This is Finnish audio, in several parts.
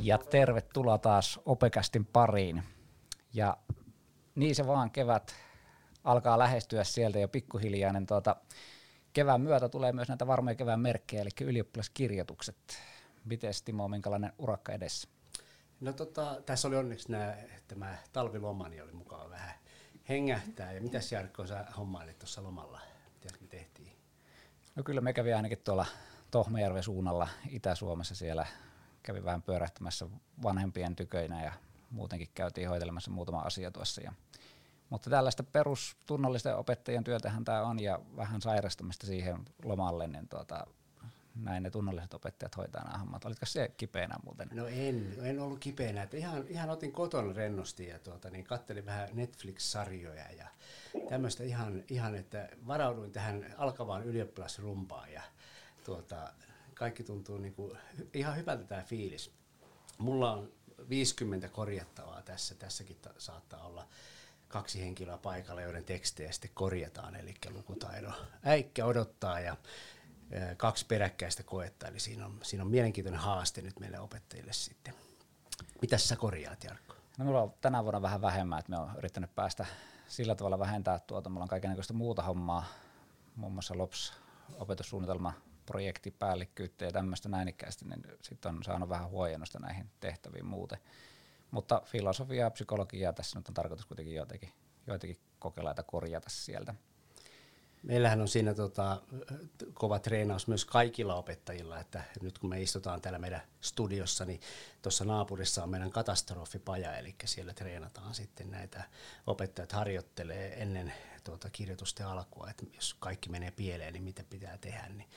Ja tervetuloa taas Opekästin pariin. Ja niin se vaan kevät alkaa lähestyä sieltä jo pikkuhiljaa, niin tuota, kevään myötä tulee myös näitä varmoja kevään merkkejä, eli ylioppilaskirjoitukset. Miten Timo, minkälainen urakka edessä? No tota, tässä oli onneksi nämä, tämä talvilomani oli mukava vähän hengähtää. Ja mitäs Jarkko sä hommailit tuossa lomalla? Mitäs me tehtiin? No kyllä me kävi ainakin tuolla Tohmajärven suunnalla Itä-Suomessa siellä. Kävi vähän pyörähtämässä vanhempien tyköinä ja muutenkin käytiin hoitelemassa muutama asia tuossa. Ja, mutta tällaista perustunnollisten opettajien työtähän tämä on ja vähän sairastamista siihen lomalle, niin tuota, näin ne tunnolliset opettajat hoitaa nämä hommat. Olitko se kipeänä muuten? No en, en ollut kipeänä. Että ihan, ihan otin koton rennosti ja tuota, niin kattelin vähän Netflix-sarjoja ja tämmöistä ihan, ihan, että varauduin tähän alkavaan ylioppilasrumpaan ja tuota, kaikki tuntuu niin kuin, ihan hyvältä tämä fiilis. Mulla on 50 korjattavaa tässä, tässäkin ta- saattaa olla kaksi henkilöä paikalla, joiden tekstejä sitten korjataan, eli lukutaidon äikkä odottaa ja kaksi peräkkäistä koetta, eli siinä on, siinä on mielenkiintoinen haaste nyt meille opettajille sitten. Mitä sä korjaat, Jarkko? No mulla on tänä vuonna vähän vähemmän, että me on yrittänyt päästä sillä tavalla vähentää tuota. Mulla on kaikenlaista muuta hommaa, muun muassa LOPS opetussuunnitelma, projektipäällikkyyttä ja tämmöistä näinikkäästi, niin sitten on saanut vähän huojennusta näihin tehtäviin muuten. Mutta filosofiaa ja psykologiaa tässä nyt on tarkoitus kuitenkin joitakin, joitakin kokeilla korjata sieltä. Meillähän on siinä tota, kova treenaus myös kaikilla opettajilla, että nyt kun me istutaan täällä meidän studiossa, niin tuossa naapurissa on meidän katastrofipaja, eli siellä treenataan sitten näitä, opettajat harjoittelee ennen tuota kirjoitusten alkua, että jos kaikki menee pieleen, niin mitä pitää tehdä, niin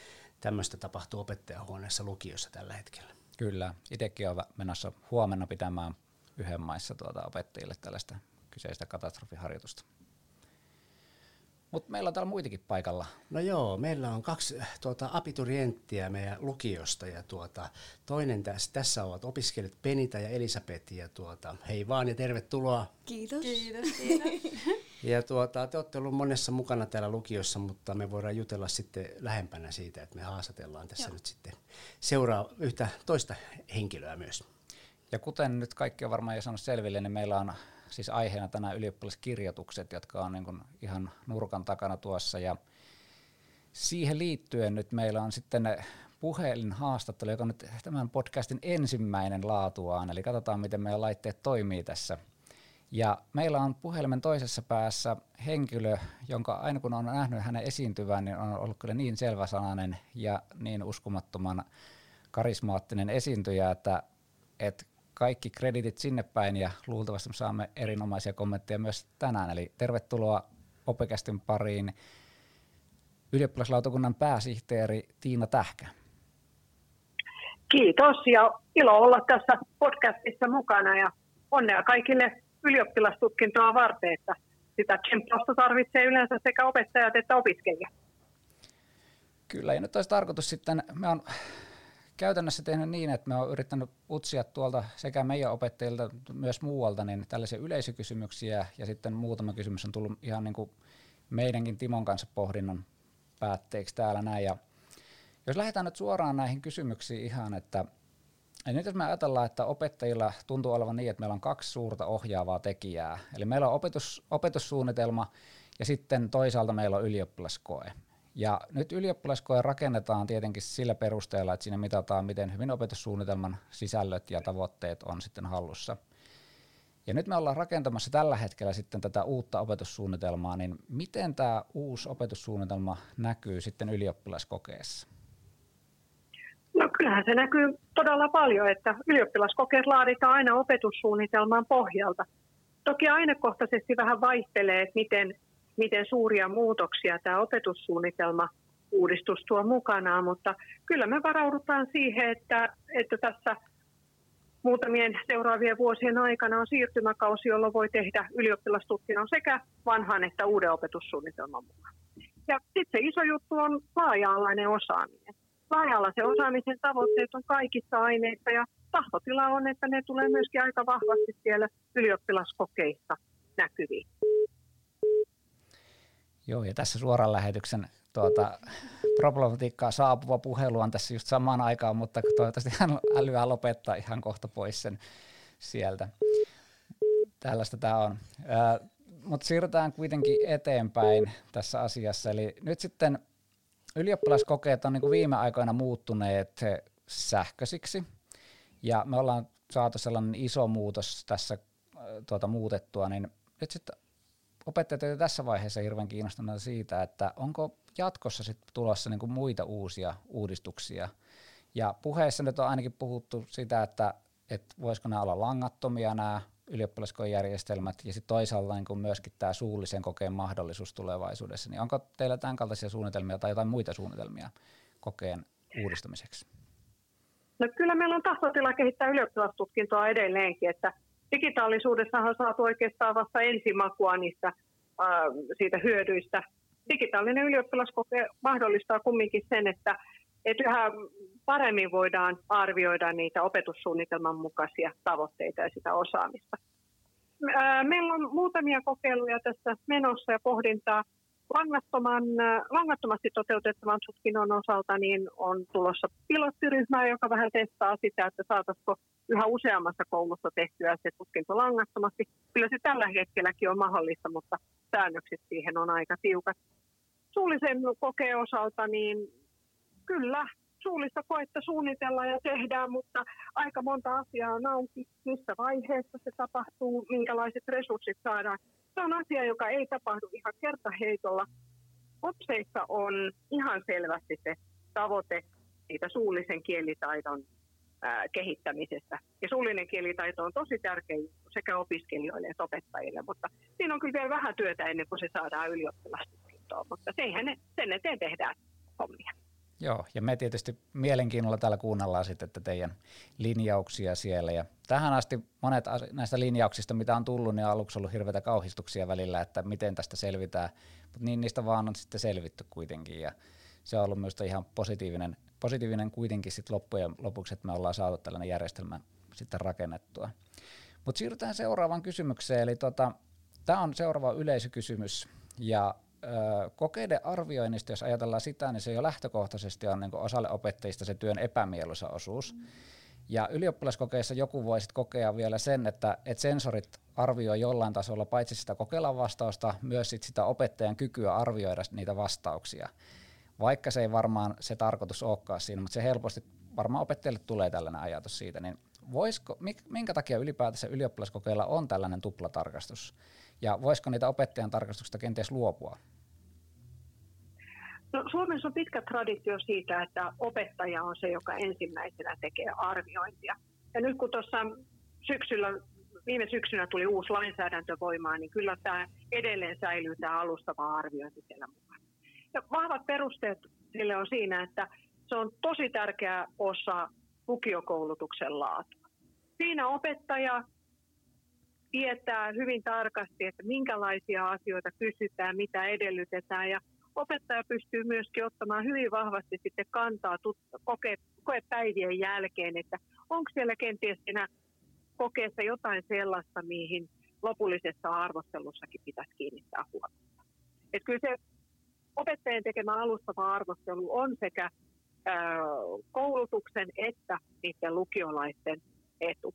tämmöistä tapahtuu opettajahuoneessa lukiossa tällä hetkellä. Kyllä, itsekin olen menossa huomenna pitämään yhden maissa tuota opettajille tällaista kyseistä katastrofiharjoitusta. Mutta meillä on täällä muitakin paikalla. No joo, meillä on kaksi tuota, abiturienttiä meidän lukiosta ja tuota, toinen tässä, tässä ovat opiskelijat Penita ja Elisabeth ja tuota, hei vaan ja tervetuloa. Kiitos. Kiitos, kiitos. Ja tuota, te olette ollut monessa mukana täällä lukiossa, mutta me voidaan jutella sitten lähempänä siitä, että me haastatellaan tässä Joo. nyt sitten seuraa yhtä toista henkilöä myös. Ja kuten nyt kaikki on varmaan jo saanut selville, niin meillä on siis aiheena tänään ylioppilaskirjoitukset, jotka on niin ihan nurkan takana tuossa. Ja siihen liittyen nyt meillä on sitten puhelinhaastattelu, joka on nyt tämän podcastin ensimmäinen laatuaan, eli katsotaan miten meidän laitteet toimii tässä. Ja meillä on puhelimen toisessa päässä henkilö, jonka aina kun on nähnyt hänen esiintyvän, niin on ollut kyllä niin selväsanainen ja niin uskomattoman karismaattinen esiintyjä, että, että kaikki kreditit sinne päin ja luultavasti me saamme erinomaisia kommentteja myös tänään. Eli tervetuloa Opekästin pariin ylioppilaslautakunnan pääsihteeri Tiina Tähkä. Kiitos ja ilo olla tässä podcastissa mukana ja onnea kaikille ylioppilastutkintoa varten, että sitä tsemppausta tarvitsee yleensä sekä opettajat että opiskelijat. Kyllä, ja nyt olisi tarkoitus sitten, me on käytännössä tehnyt niin, että me on yrittänyt utsia tuolta sekä meidän opettajilta myös muualta niin tällaisia yleisökysymyksiä ja sitten muutama kysymys on tullut ihan niin kuin meidänkin Timon kanssa pohdinnan päätteeksi täällä näin. Ja jos lähdetään nyt suoraan näihin kysymyksiin ihan, että ja nyt jos me ajatellaan, että opettajilla tuntuu olevan niin, että meillä on kaksi suurta ohjaavaa tekijää. Eli meillä on opetus, opetussuunnitelma ja sitten toisaalta meillä on ylioppilaskoe. Ja nyt ylioppilaskoe rakennetaan tietenkin sillä perusteella, että siinä mitataan, miten hyvin opetussuunnitelman sisällöt ja tavoitteet on sitten hallussa. Ja nyt me ollaan rakentamassa tällä hetkellä sitten tätä uutta opetussuunnitelmaa, niin miten tämä uusi opetussuunnitelma näkyy sitten ylioppilaskokeessa? No kyllähän se näkyy todella paljon, että ylioppilaskokeet laaditaan aina opetussuunnitelman pohjalta. Toki ainekohtaisesti vähän vaihtelee, että miten miten suuria muutoksia tämä opetussuunnitelma uudistus tuo mukanaan, mutta kyllä me varaudutaan siihen, että, että tässä muutamien seuraavien vuosien aikana on siirtymäkausi, jolloin voi tehdä ylioppilastutkinnon sekä vanhan että uuden opetussuunnitelman mukaan. Ja sitten se iso juttu on laaja-alainen osaaminen. Laaja-alaisen osaamisen tavoitteet on kaikissa aineissa ja tahtotila on, että ne tulee myöskin aika vahvasti siellä ylioppilaskokeissa näkyviin. Joo, ja tässä suoran lähetyksen tuota, problematiikkaa saapuva puhelu on tässä just samaan aikaan, mutta toivottavasti hän älyää lopettaa ihan kohta pois sen sieltä. Tällaista tämä on. Mutta siirrytään kuitenkin eteenpäin tässä asiassa. Eli nyt sitten ylioppilaskokeet on niin kuin viime aikoina muuttuneet sähköisiksi, ja me ollaan saatu sellainen iso muutos tässä tuota, muutettua, niin nyt sitten opettajat ovat tässä vaiheessa hirveän kiinnostuneita siitä, että onko jatkossa sitten tulossa niin kuin muita uusia uudistuksia. Ja puheessa nyt on ainakin puhuttu sitä, että, että voisiko nämä olla langattomia nämä ylioppilaskojärjestelmät ja sitten toisaalta niin kuin myöskin tämä suullisen kokeen mahdollisuus tulevaisuudessa. Niin onko teillä tämän kaltaisia suunnitelmia tai jotain muita suunnitelmia kokeen uudistamiseksi? No kyllä meillä on tahtotila kehittää ylioppilastutkintoa edelleenkin, että digitaalisuudessa on saatu oikeastaan vasta ensimakua niistä äh, siitä hyödyistä. Digitaalinen ylioppilaskoke mahdollistaa kumminkin sen, että, että yhä paremmin voidaan arvioida niitä opetussuunnitelman mukaisia tavoitteita ja sitä osaamista. Meillä on muutamia kokeiluja tässä menossa ja pohdintaa. Langattoman, äh, langattomasti toteutettavan tutkinnon osalta niin on tulossa pilottiryhmä, joka vähän testaa sitä, että saataisiko yhä useammassa koulussa tehtyä se tutkinto langattomasti. Kyllä se tällä hetkelläkin on mahdollista, mutta säännökset siihen on aika tiukat. Suullisen kokeen osalta niin kyllä suullista koetta suunnitellaan ja tehdään, mutta aika monta asiaa on auki, missä vaiheessa se tapahtuu, minkälaiset resurssit saadaan. Se on asia, joka ei tapahdu ihan kertaheitolla. Opseissa on ihan selvästi se tavoite siitä suullisen kielitaidon kehittämisestä. Ja suullinen kielitaito on tosi tärkeä sekä opiskelijoille että opettajille, mutta siinä on kyllä vielä vähän työtä ennen kuin se saadaan ylioppilastutkintoon, mutta sen eteen tehdään hommia. Joo, ja me tietysti mielenkiinnolla täällä kuunnellaan sitten että teidän linjauksia siellä. Ja tähän asti monet näistä linjauksista, mitä on tullut, niin on aluksi ollut hirveitä kauhistuksia välillä, että miten tästä selvitään. Mutta niin niistä vaan on sitten selvitty kuitenkin. Ja se on ollut myös ihan positiivinen, positiivinen kuitenkin sit loppujen lopuksi, että me ollaan saatu tällainen järjestelmä sitten rakennettua. Mutta siirrytään seuraavaan kysymykseen, eli tota, tämä on seuraava yleisökysymys, ja kokeiden arvioinnista, jos ajatellaan sitä, niin se jo lähtökohtaisesti on niin osalle opettajista se työn epämieluisa osuus. Mm. Ja ylioppilaskokeissa joku voi sitten kokea vielä sen, että, että sensorit arvioi jollain tasolla paitsi sitä kokeilan vastausta, myös sit sitä opettajan kykyä arvioida niitä vastauksia vaikka se ei varmaan se tarkoitus olekaan siinä, mutta se helposti varmaan opettajalle tulee tällainen ajatus siitä, niin voisiko, minkä takia ylipäätänsä ylioppilaskokeilla on tällainen tuplatarkastus, ja voisiko niitä opettajan tarkastuksista kenties luopua? No, Suomessa on pitkä traditio siitä, että opettaja on se, joka ensimmäisenä tekee arviointia. Ja nyt kun tuossa syksyllä, viime syksynä tuli uusi lainsäädäntö voimaan, niin kyllä tämä edelleen säilyy tämä alustava arviointi siellä mukana. Ja vahvat perusteet sille on siinä, että se on tosi tärkeä osa lukiokoulutuksen laatua. Siinä opettaja tietää hyvin tarkasti, että minkälaisia asioita kysytään, mitä edellytetään ja opettaja pystyy myöskin ottamaan hyvin vahvasti sitten kantaa koke, koepäivien jälkeen, että onko siellä kenties siinä kokeessa jotain sellaista, mihin lopullisessa arvostelussakin pitäisi kiinnittää huomiota. Että kyllä se opettajien tekemä alustava arvostelu on sekä koulutuksen että niiden lukiolaisten etu.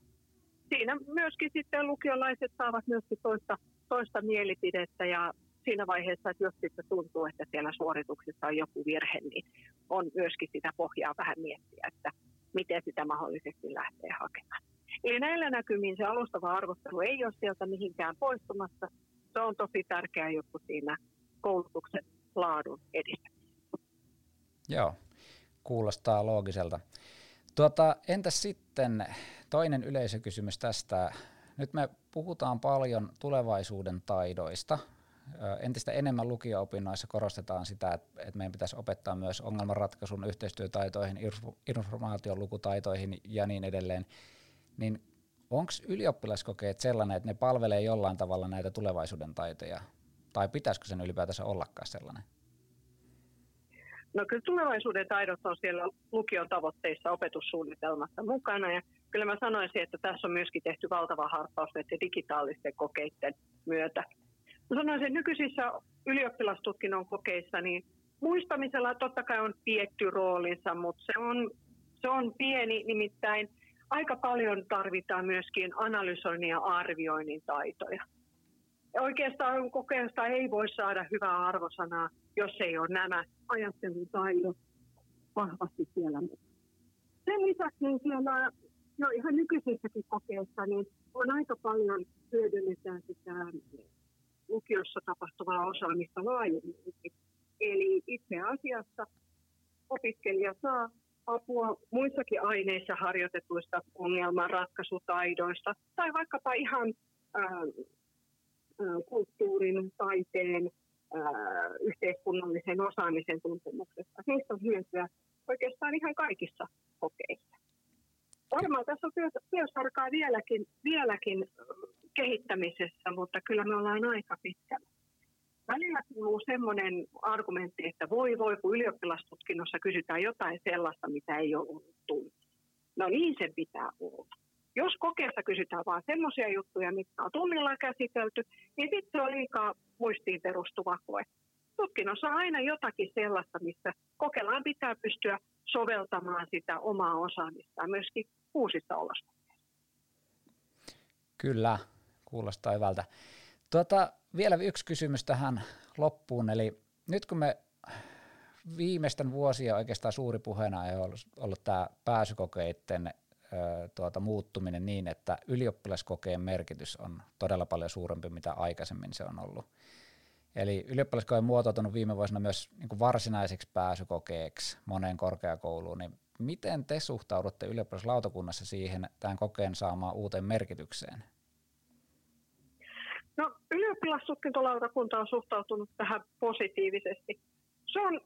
Siinä myöskin sitten lukiolaiset saavat myöskin toista, toista mielipidettä ja siinä vaiheessa, että jos sitten tuntuu, että siellä suorituksessa on joku virhe, niin on myöskin sitä pohjaa vähän miettiä, että miten sitä mahdollisesti lähtee hakemaan. Eli näillä näkymin se alustava arvostelu ei ole sieltä mihinkään poistumassa. Se on tosi tärkeä juttu siinä koulutuksen laadun edistämiseen. Joo, kuulostaa loogiselta. Tuota, entäs sitten toinen yleisökysymys tästä. Nyt me puhutaan paljon tulevaisuuden taidoista. Entistä enemmän lukio-opinnoissa korostetaan sitä, että meidän pitäisi opettaa myös ongelmanratkaisun, yhteistyötaitoihin, informaation lukutaitoihin ja niin edelleen. Niin onko ylioppilaskokeet sellainen, että ne palvelee jollain tavalla näitä tulevaisuuden taitoja tai pitäisikö sen ylipäätänsä ollakaan sellainen? No kyllä tulevaisuuden taidot on siellä lukion tavoitteissa opetussuunnitelmassa mukana ja kyllä mä sanoisin, että tässä on myöskin tehty valtava harppaus näiden digitaalisten kokeiden myötä. Sanoisin, että nykyisissä ylioppilastutkinnon kokeissa, niin muistamisella totta kai on tietty roolinsa, mutta se on, se on pieni, nimittäin aika paljon tarvitaan myöskin analysoinnin ja arvioinnin taitoja. Ja oikeastaan kokeesta ei voi saada hyvää arvosanaa, jos ei ole nämä ajattelutaidot vahvasti siellä. Sen lisäksi niin siellä jo ihan nykyisissäkin kokeissa niin on aika paljon hyödynnetään sitä lukiossa tapahtuvaa osaamista laajemmin. Eli itse asiassa opiskelija saa apua muissakin aineissa harjoitetuista ongelmanratkaisutaidoista tai vaikkapa ihan ää, kulttuurin, taiteen, ää, yhteiskunnallisen osaamisen tuntemuksesta. Niistä on hyötyä oikeastaan ihan kaikissa kokeissa. Varmaan tässä on työsarkaa vieläkin, vieläkin kehittämisessä, mutta kyllä me ollaan aika pitkällä. Välillä kuuluu semmoinen argumentti, että voi voi, kun ylioppilastutkinnossa kysytään jotain sellaista, mitä ei ole ollut tunti. No niin sen pitää olla. Jos kokeessa kysytään vain semmoisia juttuja, mitkä on tunnilla käsitelty, niin sitten on liikaa muistiin perustuva koe. Tutkinnossa on aina jotakin sellaista, missä kokeillaan pitää pystyä soveltamaan sitä omaa osaamistaan myöskin uusissa olosuhteissa. Kyllä, kuulostaa hyvältä. Tuota, vielä yksi kysymys tähän loppuun, eli nyt kun me viimeisten vuosia oikeastaan suuri puheena ei ollut, ollut tämä pääsykokeiden tuota, muuttuminen niin, että ylioppilaskokeen merkitys on todella paljon suurempi, mitä aikaisemmin se on ollut. Eli ylioppilaskoe on muotoutunut viime vuosina myös niin kuin varsinaiseksi pääsykokeeksi moneen korkeakouluun, niin miten te suhtaudutte ylioppilaslautakunnassa siihen tämän kokeen saamaan uuteen merkitykseen? No, ylioppilastutkintolautakunta on suhtautunut tähän positiivisesti. Se on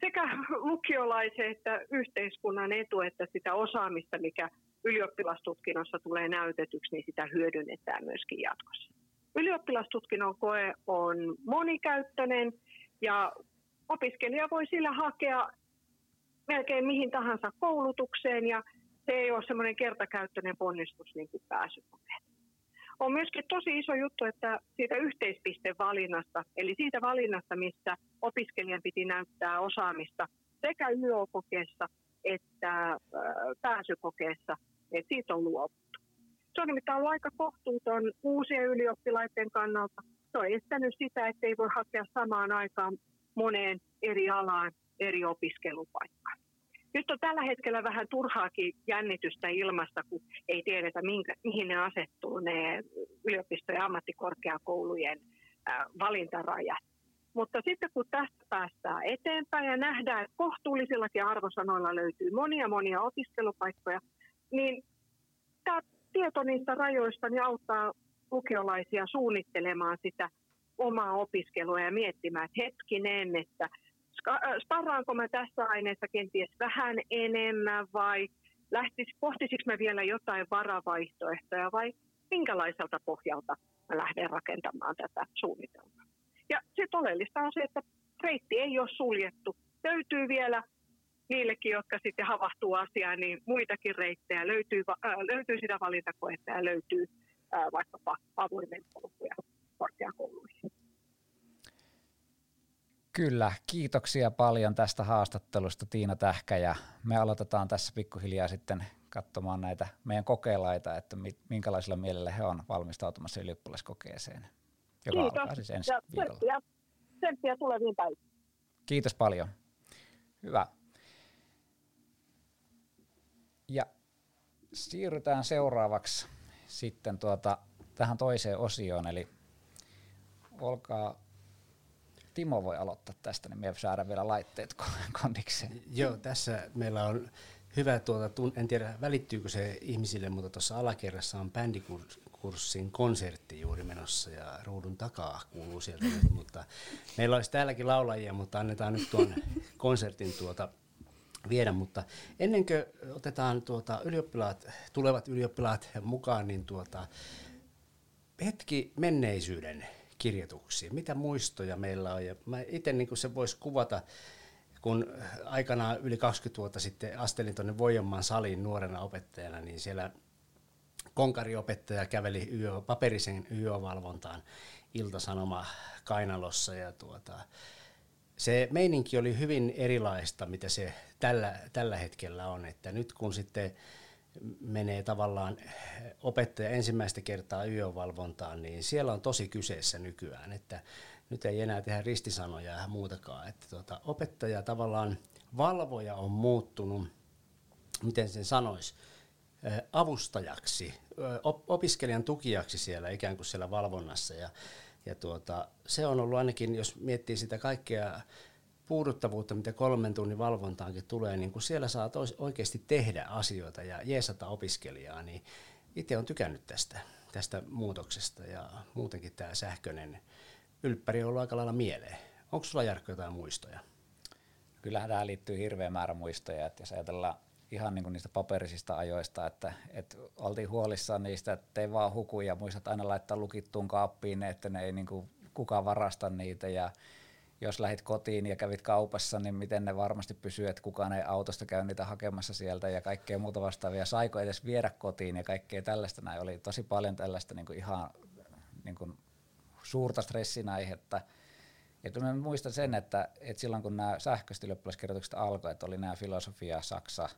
sekä lukiolaisen että yhteiskunnan etu, että sitä osaamista, mikä ylioppilastutkinnossa tulee näytetyksi, niin sitä hyödynnetään myöskin jatkossa. Ylioppilastutkinnon koe on monikäyttöinen ja opiskelija voi sillä hakea melkein mihin tahansa koulutukseen ja se ei ole semmoinen kertakäyttöinen ponnistus niin kuin pääsykokeet. On myöskin tosi iso juttu, että siitä yhteispisteen eli siitä valinnasta, missä opiskelijan piti näyttää osaamista sekä YO-kokeessa että pääsykokeessa, että siitä on luovuttu. Se on nimittäin ollut aika kohtuuton uusien ylioppilaiden kannalta. Se on estänyt sitä, että ei voi hakea samaan aikaan moneen eri alaan eri opiskelupaikkaan. Nyt on tällä hetkellä vähän turhaakin jännitystä ilmasta, kun ei tiedetä, minkä, mihin ne asettuu ne yliopisto- ja ammattikorkeakoulujen valintarajat. Mutta sitten kun tästä päästään eteenpäin ja nähdään, että kohtuullisillakin arvosanoilla löytyy monia monia opiskelupaikkoja, niin tämä tieto niistä rajoista niin auttaa lukiolaisia suunnittelemaan sitä omaa opiskelua ja miettimään, että hetkinen, että sparraanko mä tässä aineessa kenties vähän enemmän vai lähtis, pohtisinko mä vielä jotain varavaihtoehtoja vai minkälaiselta pohjalta mä lähden rakentamaan tätä suunnitelmaa. Ja se oleellista on se, että reitti ei ole suljettu. Löytyy vielä niillekin, jotka sitten havahtuu asiaan, niin muitakin reittejä. Löytyy, äh, löytyy sitä valintakoetta ja löytyy äh, vaikkapa avoimen polkuja korkeakouluihin. Kyllä, kiitoksia paljon tästä haastattelusta Tiina Tähkä ja me aloitetaan tässä pikkuhiljaa sitten katsomaan näitä meidän kokeilaita, että minkälaisella mielellä he on valmistautumassa ylioppilaskokeeseen, joka Kiitos. alkaa siis ensi ja viikolla. Tsemppiä, tsemppiä tuleviin päiviin. Kiitos paljon. Hyvä. Ja siirrytään seuraavaksi sitten tuota, tähän toiseen osioon, eli olkaa Timo voi aloittaa tästä, niin me saadaan vielä laitteet kondikseen. Joo, tässä meillä on hyvä, tuota, en tiedä välittyykö se ihmisille, mutta tuossa alakerrassa on bändikurssin konsertti juuri menossa ja ruudun takaa kuuluu sieltä mutta meillä olisi täälläkin laulajia, mutta annetaan nyt tuon konsertin tuota viedä, mutta ennen kuin otetaan tuota ylioppilaat, tulevat ylioppilaat mukaan, niin tuota, hetki menneisyyden kirjoituksia, mitä muistoja meillä on. Ja mä itse niin se voisi kuvata, kun aikanaan yli 20 vuotta sitten astelin tuonne Voijonmaan saliin nuorena opettajana, niin siellä konkariopettaja käveli yö, paperisen yövalvontaan iltasanoma kainalossa ja tuota, se meininki oli hyvin erilaista, mitä se tällä, tällä hetkellä on. Että nyt kun sitten menee tavallaan opettaja ensimmäistä kertaa yövalvontaan, niin siellä on tosi kyseessä nykyään, että nyt ei enää tehdä ristisanoja ja muutakaan. Että tuota, opettaja tavallaan, valvoja on muuttunut, miten sen sanoisi, avustajaksi, opiskelijan tukijaksi siellä ikään kuin siellä valvonnassa. Ja, ja tuota, se on ollut ainakin, jos miettii sitä kaikkea puuduttavuutta, mitä kolmen tunnin valvontaankin tulee, niin kun siellä saa oikeasti tehdä asioita ja jeesata opiskelijaa, niin itse on tykännyt tästä, tästä muutoksesta ja muutenkin tämä sähköinen ylppäri on ollut aika lailla mieleen. Onko sulla Jarkko jotain muistoja? Kyllähän tähän liittyy hirveä määrä muistoja, että jos ajatellaan ihan niin kuin niistä paperisista ajoista, että, että oltiin huolissaan niistä, että ei vaan huku ja muistat aina laittaa lukittuun kaappiin, että ne ei niin kuin kukaan varasta niitä ja jos lähit kotiin ja kävit kaupassa, niin miten ne varmasti pysyy, että kukaan ei autosta käy niitä hakemassa sieltä ja kaikkea muuta vastaavia. Saiko edes viedä kotiin ja kaikkea tällaista. Näin oli tosi paljon tällaista niin kuin ihan niin kuin suurta stressin aihetta. Ja mä muistan sen, että, että silloin kun nämä sähköiset ylioppilaskirjoitukset alkoi, että oli nämä filosofia, Saksa,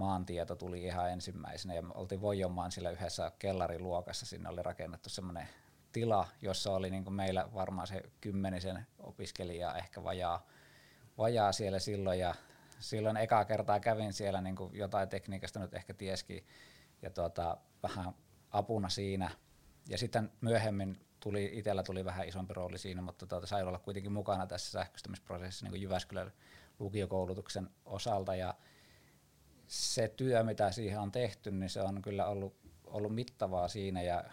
maantieto tuli ihan ensimmäisenä ja oltiin Voijomaan sillä yhdessä kellariluokassa, sinne oli rakennettu semmoinen tila, jossa oli niin kuin meillä varmaan se kymmenisen opiskelijaa ehkä vajaa, vajaa siellä silloin. Ja silloin ekaa kertaa kävin siellä niin kuin jotain tekniikasta nyt ehkä tieskin ja tuota, vähän apuna siinä. Ja sitten myöhemmin tuli, itsellä tuli vähän isompi rooli siinä, mutta tuota, sain olla kuitenkin mukana tässä sähköistämisprosessissa niin Jyväskylän lukiokoulutuksen osalta. Ja se työ, mitä siihen on tehty, niin se on kyllä ollut, ollut mittavaa siinä ja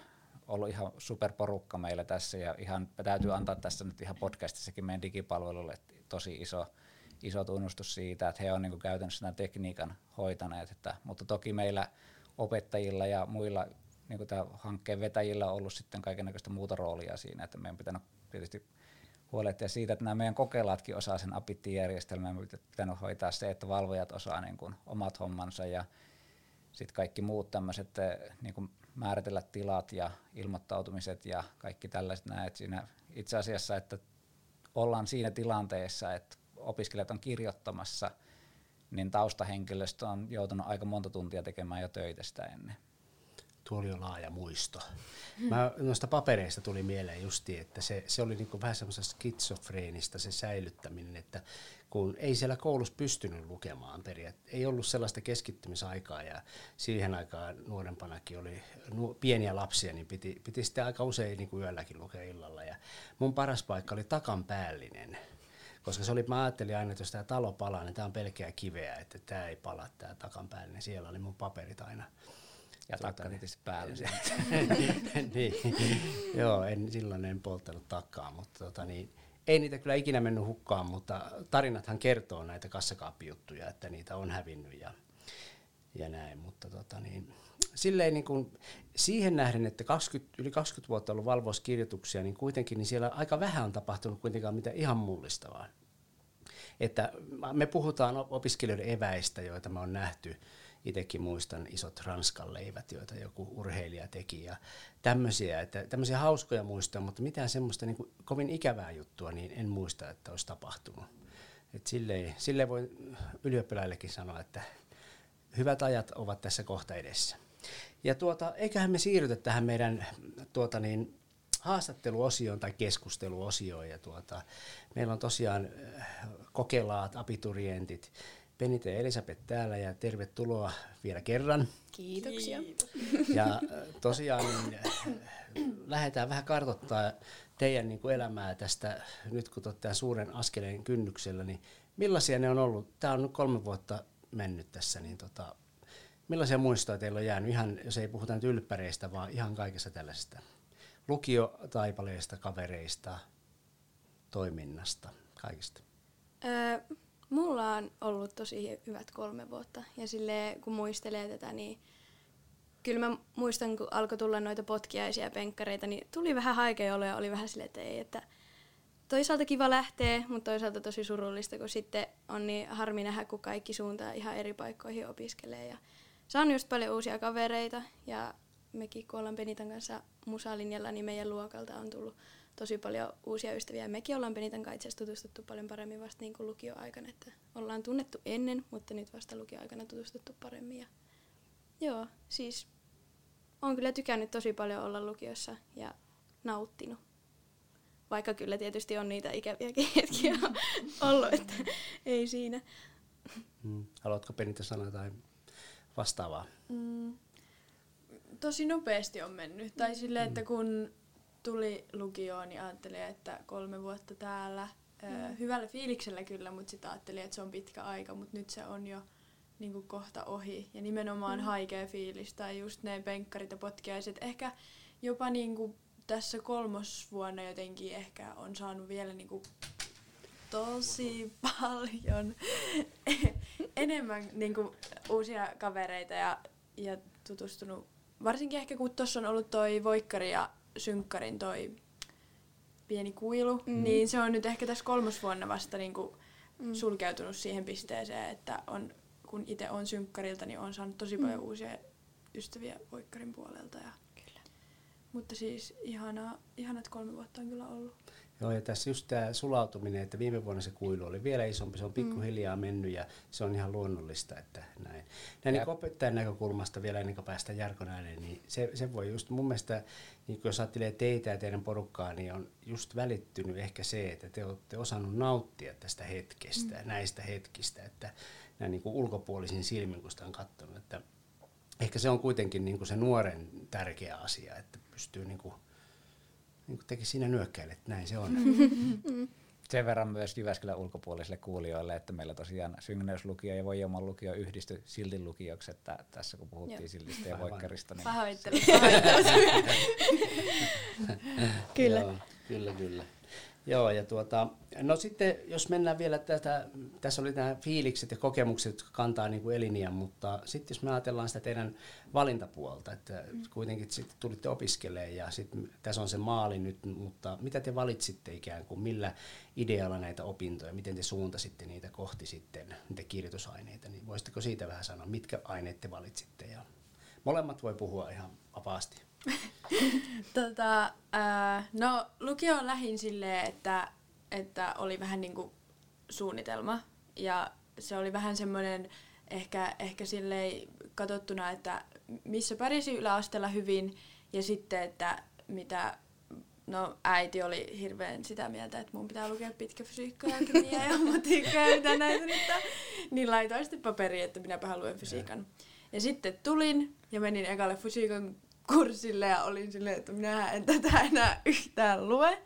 ollut ihan superporukka meillä tässä. Ja ihan täytyy antaa tässä nyt ihan podcastissakin meidän digipalvelulle tosi iso, iso tunnustus siitä, että he on niin käytännössä tämän tekniikan hoitaneet, että, mutta toki meillä opettajilla ja muilla niin kuin hankkeen vetäjillä on ollut sitten kaikenlaista muuta roolia siinä, että meidän pitänyt tietysti huolehtia siitä, että nämä meidän kokeilaatkin osaa sen apittijärjestelmän, meidän pitänyt hoitaa se, että valvojat osaa niin kuin omat hommansa ja sitten kaikki muut tämmöiset niin määritellä tilat ja ilmoittautumiset ja kaikki tällaiset näet siinä itse asiassa, että ollaan siinä tilanteessa, että opiskelijat on kirjoittamassa, niin taustahenkilöstö on joutunut aika monta tuntia tekemään jo töitä sitä ennen tuo oli jo laaja muisto. Mä, noista papereista tuli mieleen justi, että se, se oli niinku vähän semmoista skitsofreenista se säilyttäminen, että kun ei siellä koulussa pystynyt lukemaan periaatteessa, ei ollut sellaista keskittymisaikaa ja siihen aikaan nuorempanakin oli nu, pieniä lapsia, niin piti, piti sitten aika usein niin kuin yölläkin lukea illalla. Ja mun paras paikka oli takan päällinen koska se oli, mä ajattelin aina, että jos tämä talo palaa, niin tämä on pelkeä kiveä, että tämä ei pala tämä takan päälle, niin siellä oli mun paperit aina ja tuota, tietysti päälle. niin. Joo, en, silloin en polttanut takkaa, mutta tota, niin, ei niitä kyllä ikinä mennyt hukkaan, mutta tarinathan kertoo näitä kassakaappijuttuja, että niitä on hävinnyt ja, ja näin. Mutta tota, niin, silleen niin kuin, siihen nähden, että 20, yli 20 vuotta ollut valvouskirjoituksia, niin kuitenkin niin siellä aika vähän on tapahtunut kuitenkaan mitä ihan mullistavaa. Että me puhutaan opiskelijoiden eväistä, joita me on nähty itsekin muistan isot ranskan leivät, joita joku urheilija teki ja tämmöisiä, että tämmöisiä hauskoja muistaa, mutta mitään semmoista niin kuin kovin ikävää juttua, niin en muista, että olisi tapahtunut. Et silleen, silleen voi ylioppilaillekin sanoa, että hyvät ajat ovat tässä kohta edessä. Ja tuota, eiköhän me siirrytä tähän meidän tuota niin, haastatteluosioon tai keskusteluosioon. Ja tuota, meillä on tosiaan äh, kokelaat, abiturientit, Penite ja Elisabeth täällä ja tervetuloa vielä kerran. Kiitoksia. Ja äh, tosiaan niin, äh, lähdetään vähän kartoittaa teidän niin kuin elämää tästä, nyt kun olette suuren askeleen kynnyksellä, niin millaisia ne on ollut? Tämä on nyt kolme vuotta mennyt tässä, niin tota, millaisia muistoja teillä on jäänyt, ihan, jos ei puhuta nyt ylppäreistä, vaan ihan kaikesta tällaisesta lukiotaipaleista, kavereista, toiminnasta, kaikista? Öö, Mulla on ollut tosi hyvät kolme vuotta ja sille kun muistelee tätä, niin kyllä mä muistan, kun alkoi tulla noita potkiaisia penkkareita, niin tuli vähän haikea olo ja oli vähän silleen, että ei, että toisaalta kiva lähtee, mutta toisaalta tosi surullista, kun sitten on niin harmi nähdä, kun kaikki suuntaa ihan eri paikkoihin opiskelee. Ja saan just paljon uusia kavereita ja mekin kun ollaan Penitan kanssa musalinjalla, niin meidän luokalta on tullut tosi paljon uusia ystäviä. Mekin ollaan Penitan kanssa itse tutustuttu paljon paremmin vasta niin kuin lukioaikana, että ollaan tunnettu ennen, mutta nyt vasta lukioaikana tutustuttu paremmin. Ja, joo, siis on kyllä tykännyt tosi paljon olla lukiossa ja nauttinut. Vaikka kyllä tietysti on niitä ikäviäkin hetkiä ollut, että ei siinä. Mm. Haluatko Penita sanoa tai vastaavaa? Mm, tosi nopeasti on mennyt. Tai silleen, että kun tuli lukioon, niin ajattelin, että kolme vuotta täällä. Mm. Hyvällä fiiliksellä kyllä, mutta sitten ajattelin, että se on pitkä aika, mutta nyt se on jo niin kuin kohta ohi. Ja nimenomaan mm. haikea fiilis tai just ne penkkarit ja potkiaiset. Ehkä jopa niin kuin tässä kolmosvuonna jotenkin ehkä on saanut vielä niin kuin tosi paljon enemmän niin kuin uusia kavereita ja, ja tutustunut. Varsinkin ehkä kun tuossa on ollut toi Voikkari ja Synkkarin toi pieni kuilu, mm. niin se on nyt ehkä tässä kolmosvuonna vasta niin kuin mm. sulkeutunut siihen pisteeseen, että on, kun itse on Synkkarilta, niin on saanut tosi paljon mm. uusia ystäviä Voikkarin puolelta. Ja, kyllä. Mutta siis ihana, ihanat kolme vuotta on kyllä ollut. Joo, ja tässä just tämä sulautuminen, että viime vuonna se kuilu oli vielä isompi, se on pikkuhiljaa mm. mennyt ja se on ihan luonnollista, että näin. Näin niin opettajan näkökulmasta vielä ennen kuin päästään Jarkon ääneen, niin se, se voi just mun mielestä, niin jos ajattelee teitä ja teidän porukkaa, niin on just välittynyt ehkä se, että te olette osannut nauttia tästä hetkestä, mm. näistä hetkistä, että näin niin kuin ulkopuolisin silmin, kun sitä on katsonut, että ehkä se on kuitenkin niin kuin se nuoren tärkeä asia, että pystyy niin kuin niin kuin teki siinä nyökkäille, että näin se on. Sen verran myös Jyväskylän ulkopuolisille kuulijoille, että meillä tosiaan Syngneys-lukio ja Voijoman lukio yhdistyi Siltin lukioksi, että tässä kun puhuttiin Joo. Siltistä ja Voikkarista. Niin... Pahoittelen, kyllä. Joo, kyllä, kyllä. Joo, ja tuota, no sitten jos mennään vielä tätä, tässä oli nämä fiilikset ja kokemukset, jotka kantaa niin kuin eliniän, mutta sitten jos me ajatellaan sitä teidän valintapuolta, että mm. kuitenkin sitten tulitte opiskelemaan ja sitten tässä on se maali nyt, mutta mitä te valitsitte ikään kuin, millä idealla näitä opintoja, miten te suuntasitte niitä kohti sitten, niitä kirjoitusaineita, niin voisitteko siitä vähän sanoa, mitkä aineet te valitsitte ja molemmat voi puhua ihan vapaasti. tota, ää, no lukio on lähin silleen, että, että oli vähän niinku suunnitelma. Ja se oli vähän semmoinen ehkä, ehkä silleen katsottuna, että missä pärisi yläasteella hyvin. Ja sitten, että mitä No äiti oli hirveän sitä mieltä, että mun pitää lukea pitkä fysiikka ja kemia ja matikka ja mitä näitä nyt Niin laitoin sitten paperiin, että minäpä luen fysiikan. Ja sitten tulin ja menin ekalle fysiikan kurssille ja olin silleen, että minä en tätä enää yhtään lue.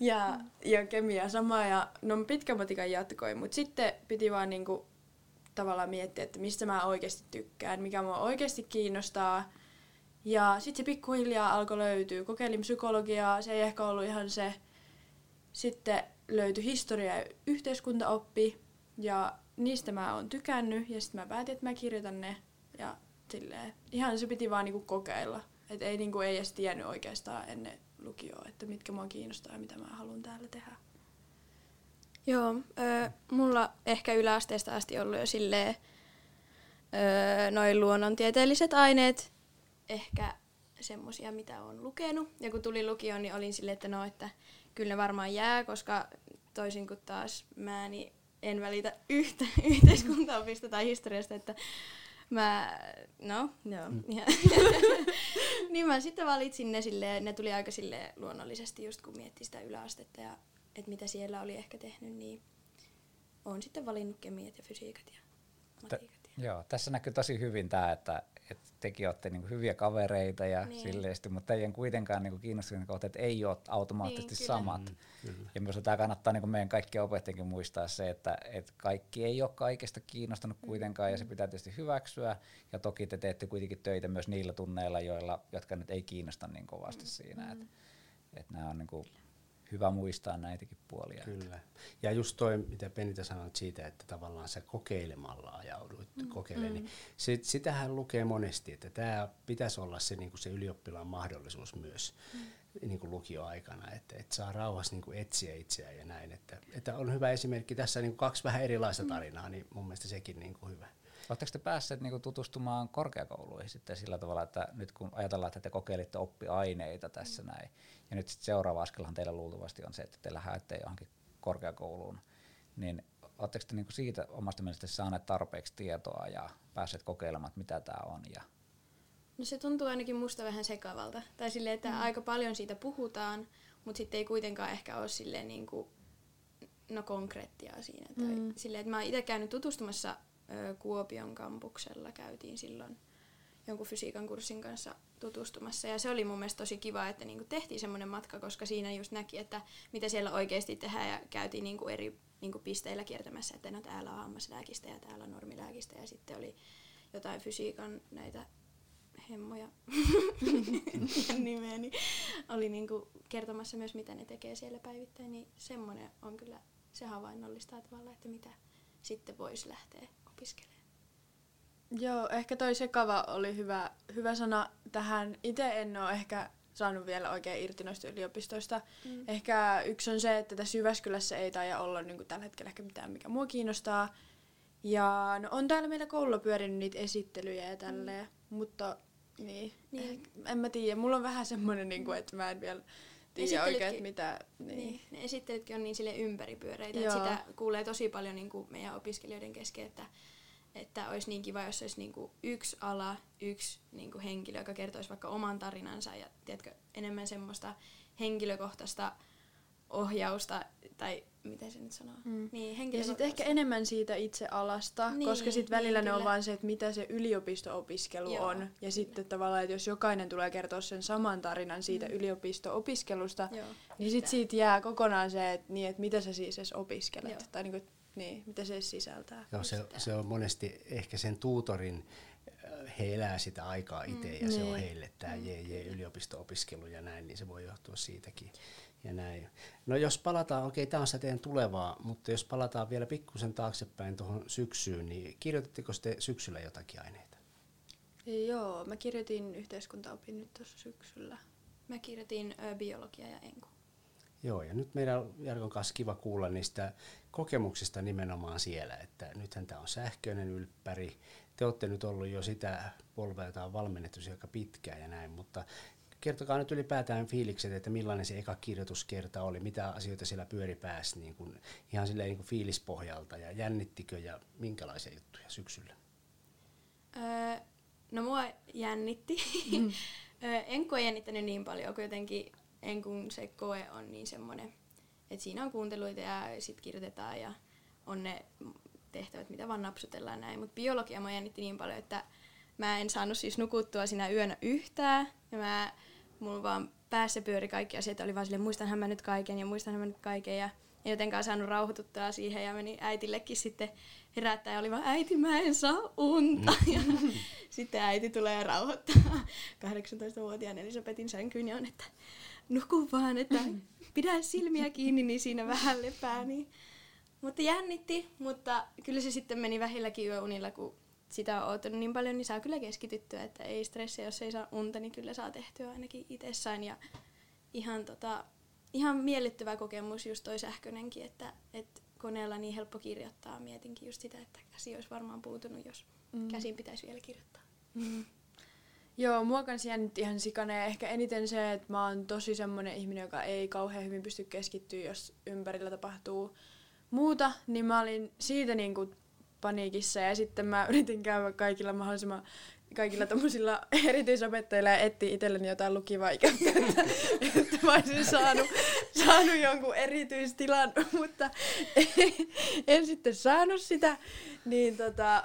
Ja, ja kemia sama ja no pitkä matikan jatkoi, mutta sitten piti vaan niinku tavallaan miettiä, että mistä mä oikeasti tykkään, mikä mua oikeasti kiinnostaa. Ja sitten se pikkuhiljaa alkoi löytyä. Kokeilin psykologiaa, se ei ehkä ollut ihan se. Sitten löytyi historia ja yhteiskuntaoppi ja niistä mä oon tykännyt ja sitten mä päätin, että mä kirjoitan ne ja silleen. Ihan se piti vaan niinku kokeilla. Et ei, niinku, ei edes tiennyt oikeastaan ennen lukioa, että mitkä mua kiinnostaa ja mitä mä haluan täällä tehdä. Joo, ö, mulla ehkä yläasteesta asti ollut jo silleen ö, noin luonnontieteelliset aineet, ehkä semmosia, mitä on lukenut. Ja kun tuli lukioon, niin olin silleen, että no, että kyllä ne varmaan jää, koska toisin kuin taas mä, niin en välitä yhtä yhteiskuntaopista tai historiasta, että Mä, no, joo. Mm. niin mä sitten valitsin ne silleen, ne tuli aika sille luonnollisesti just kun miettii sitä yläastetta ja että mitä siellä oli ehkä tehnyt, niin on sitten valinnut kemiat ja fysiikat ja matiikat. Ja. Joo, tässä näkyy tosi hyvin tämä, että tekin olette niinku hyviä kavereita ja niin. silleesti, mutta teidän kuitenkaan niinku kiinnostuksen kohta, että ei ole automaattisesti niin, samat. Mm, ja myös tämä kannattaa niinku meidän kaikkien opettajienkin muistaa se, että et kaikki ei ole kaikesta kiinnostunut mm, kuitenkaan mm. ja se pitää tietysti hyväksyä. Ja toki te teette kuitenkin töitä myös niillä tunneilla, joilla, jotka nyt ei kiinnosta niin kovasti mm, siinä. Mm. Että et nämä on niinku hyvä muistaa näitäkin puolia. Kyllä. Ja just toi, mitä Penita sanoit siitä, että tavallaan sä kokeilemalla ajauduit mm. kokeilemaan, niin mm. niin sit, sitähän lukee monesti, että tämä pitäisi olla se, niin se ylioppilaan mahdollisuus myös mm. niin kuin lukioaikana, että, että saa rauhassa niin kuin etsiä itseään ja näin. Että, että on hyvä esimerkki tässä niin kuin kaksi vähän erilaista mm. tarinaa, niin mun mielestä sekin niin kuin hyvä. Oletteko te päässeet niinku tutustumaan korkeakouluihin sitten sillä tavalla, että nyt kun ajatellaan, että te kokeilitte oppiaineita tässä mm. näin, ja nyt sitten seuraava askelhan teillä luultavasti on se, että te lähdette johonkin korkeakouluun, niin oletteko te niinku siitä omasta mielestä saaneet tarpeeksi tietoa ja päässeet kokeilemaan, että mitä tämä on? Ja... No se tuntuu ainakin musta vähän sekavalta. Tai silleen, että mm. aika paljon siitä puhutaan, mutta sitten ei kuitenkaan ehkä ole silleen niin kuin, no konkreettia siinä. Tai mm. silleen, että mä oon itse käynyt tutustumassa Kuopion kampuksella, käytiin silloin jonkun fysiikan kurssin kanssa tutustumassa. Ja se oli mun mielestä tosi kiva, että niinku tehtiin semmoinen matka, koska siinä just näki, että mitä siellä oikeasti tehdään. Ja käytiin niinku eri niinku pisteillä kiertämässä, että no täällä on hammaslääkistä ja täällä on normilääkistä. Ja sitten oli jotain fysiikan näitä hemmoja. Nimeä, niin oli niinku kertomassa myös, mitä ne tekee siellä päivittäin, niin semmoinen on kyllä, se havainnollistaa tavallaan, että mitä sitten voisi lähteä opiskelemaan. Joo, ehkä toi sekava oli hyvä, hyvä sana tähän. Itse en ole ehkä saanut vielä oikein irti noista yliopistoista. Mm. Ehkä yksi on se, että tässä Jyväskylässä ei taida olla niin tällä hetkellä ehkä mitään, mikä mua kiinnostaa. Ja no, on täällä meillä koululla pyörinyt niitä esittelyjä ja tälleen, mm. mutta niin, niin. en mä tiedä. Mulla on vähän semmoinen, niin kuin, että mä en vielä tiedä oikein, että mitä... Niin. niin. Ne esittelytkin on niin sille ympäripyöreitä, että sitä kuulee tosi paljon niin kuin meidän opiskelijoiden kesken, että että olisi niin kiva, jos olisi niin kuin yksi ala, yksi niin kuin henkilö, joka kertoisi vaikka oman tarinansa ja tiedätkö, enemmän semmoista henkilökohtaista ohjausta, tai miten se nyt sanoo? Mm. Niin, ja sitten ehkä enemmän siitä itse alasta, niin, koska sitten välillä niin, ne on vain se, että mitä se yliopisto-opiskelu Joo, on. Ja kyllä. sitten tavallaan, että jos jokainen tulee kertoa sen saman tarinan siitä mm. yliopisto-opiskelusta, Joo, niin sitten siitä jää kokonaan se, että, niin, että mitä sä siis edes opiskelet. Joo. Tai niin kuin, niin, mitä se sisältää. Joo, se, se on monesti ehkä sen tuutorin, äh, he elää sitä aikaa itse mm, ja niin. se on niin. heille tämä mm. JJ yliopisto-opiskelu ja näin, niin se voi johtua siitäkin. Ja näin. No jos palataan, okei tämä on sitä teidän tulevaa, mutta jos palataan vielä pikkusen taaksepäin tuohon syksyyn, niin kirjoititteko te syksyllä jotakin aineita? Joo, mä kirjoitin yhteiskuntaopin nyt tuossa syksyllä. Mä kirjoitin ö, biologia ja enku. Joo, ja nyt meidän on Jarkon kanssa kiva kuulla niistä kokemuksista nimenomaan siellä, että nythän tämä on sähköinen ylppäri. Te olette nyt ollut jo sitä polvea, jota on valmennettu aika pitkään ja näin, mutta kertokaa nyt ylipäätään fiilikset, että millainen se eka kirjoituskerta oli, mitä asioita siellä pyöri päässä niin kuin, ihan silleen niin kuin fiilispohjalta ja jännittikö ja minkälaisia juttuja syksyllä? Öö, no mua jännitti. Mm. en koe jännittänyt niin paljon, kun jotenkin en kun se koe on niin semmoinen, että siinä on kuunteluita ja sitten kirjoitetaan ja on ne tehtävät, mitä vaan napsutellaan näin. Mutta biologia mua jännitti niin paljon, että mä en saanut siis nukuttua siinä yönä yhtään. Ja mä, mulla vaan päässä pyöri kaikki asiat, oli vaan silleen, muistanhan mä nyt kaiken ja muistanhan mä nyt kaiken. Ja en jotenkaan saanut rauhoituttaa siihen ja meni äitillekin sitten herättää ja oli vaan, äiti mä en saa unta. Mm. Ja sitten äiti tulee rauhoittaa 18-vuotiaan Elisabetin sänkyyn ja on, että nuku vaan, että pidä silmiä kiinni, niin siinä vähän lepää. Niin. Mutta jännitti, mutta kyllä se sitten meni vähilläkin yöunilla, kun sitä on oottanut niin paljon, niin saa kyllä keskityttyä, että ei stressiä, jos ei saa unta, niin kyllä saa tehtyä ainakin itsessään. Ja ihan, tota, ihan miellyttävä kokemus just toi sähköinenkin, että, että koneella niin helppo kirjoittaa. Mietinkin just sitä, että käsi olisi varmaan puutunut, jos mm. käsin pitäisi vielä kirjoittaa. Mm. Joo, mua kanssa jännitti ihan sikana ja ehkä eniten se, että mä oon tosi semmonen ihminen, joka ei kauhean hyvin pysty keskittyä, jos ympärillä tapahtuu muuta, niin mä olin siitä niinku paniikissa ja sitten mä yritin käydä kaikilla mahdollisimman kaikilla tommosilla erityisopettajilla ja etti itselleni jotain lukivaikeutta, että, että mä olisin saanut, saanut jonkun erityistilan, mutta en sitten saanut sitä, niin tota,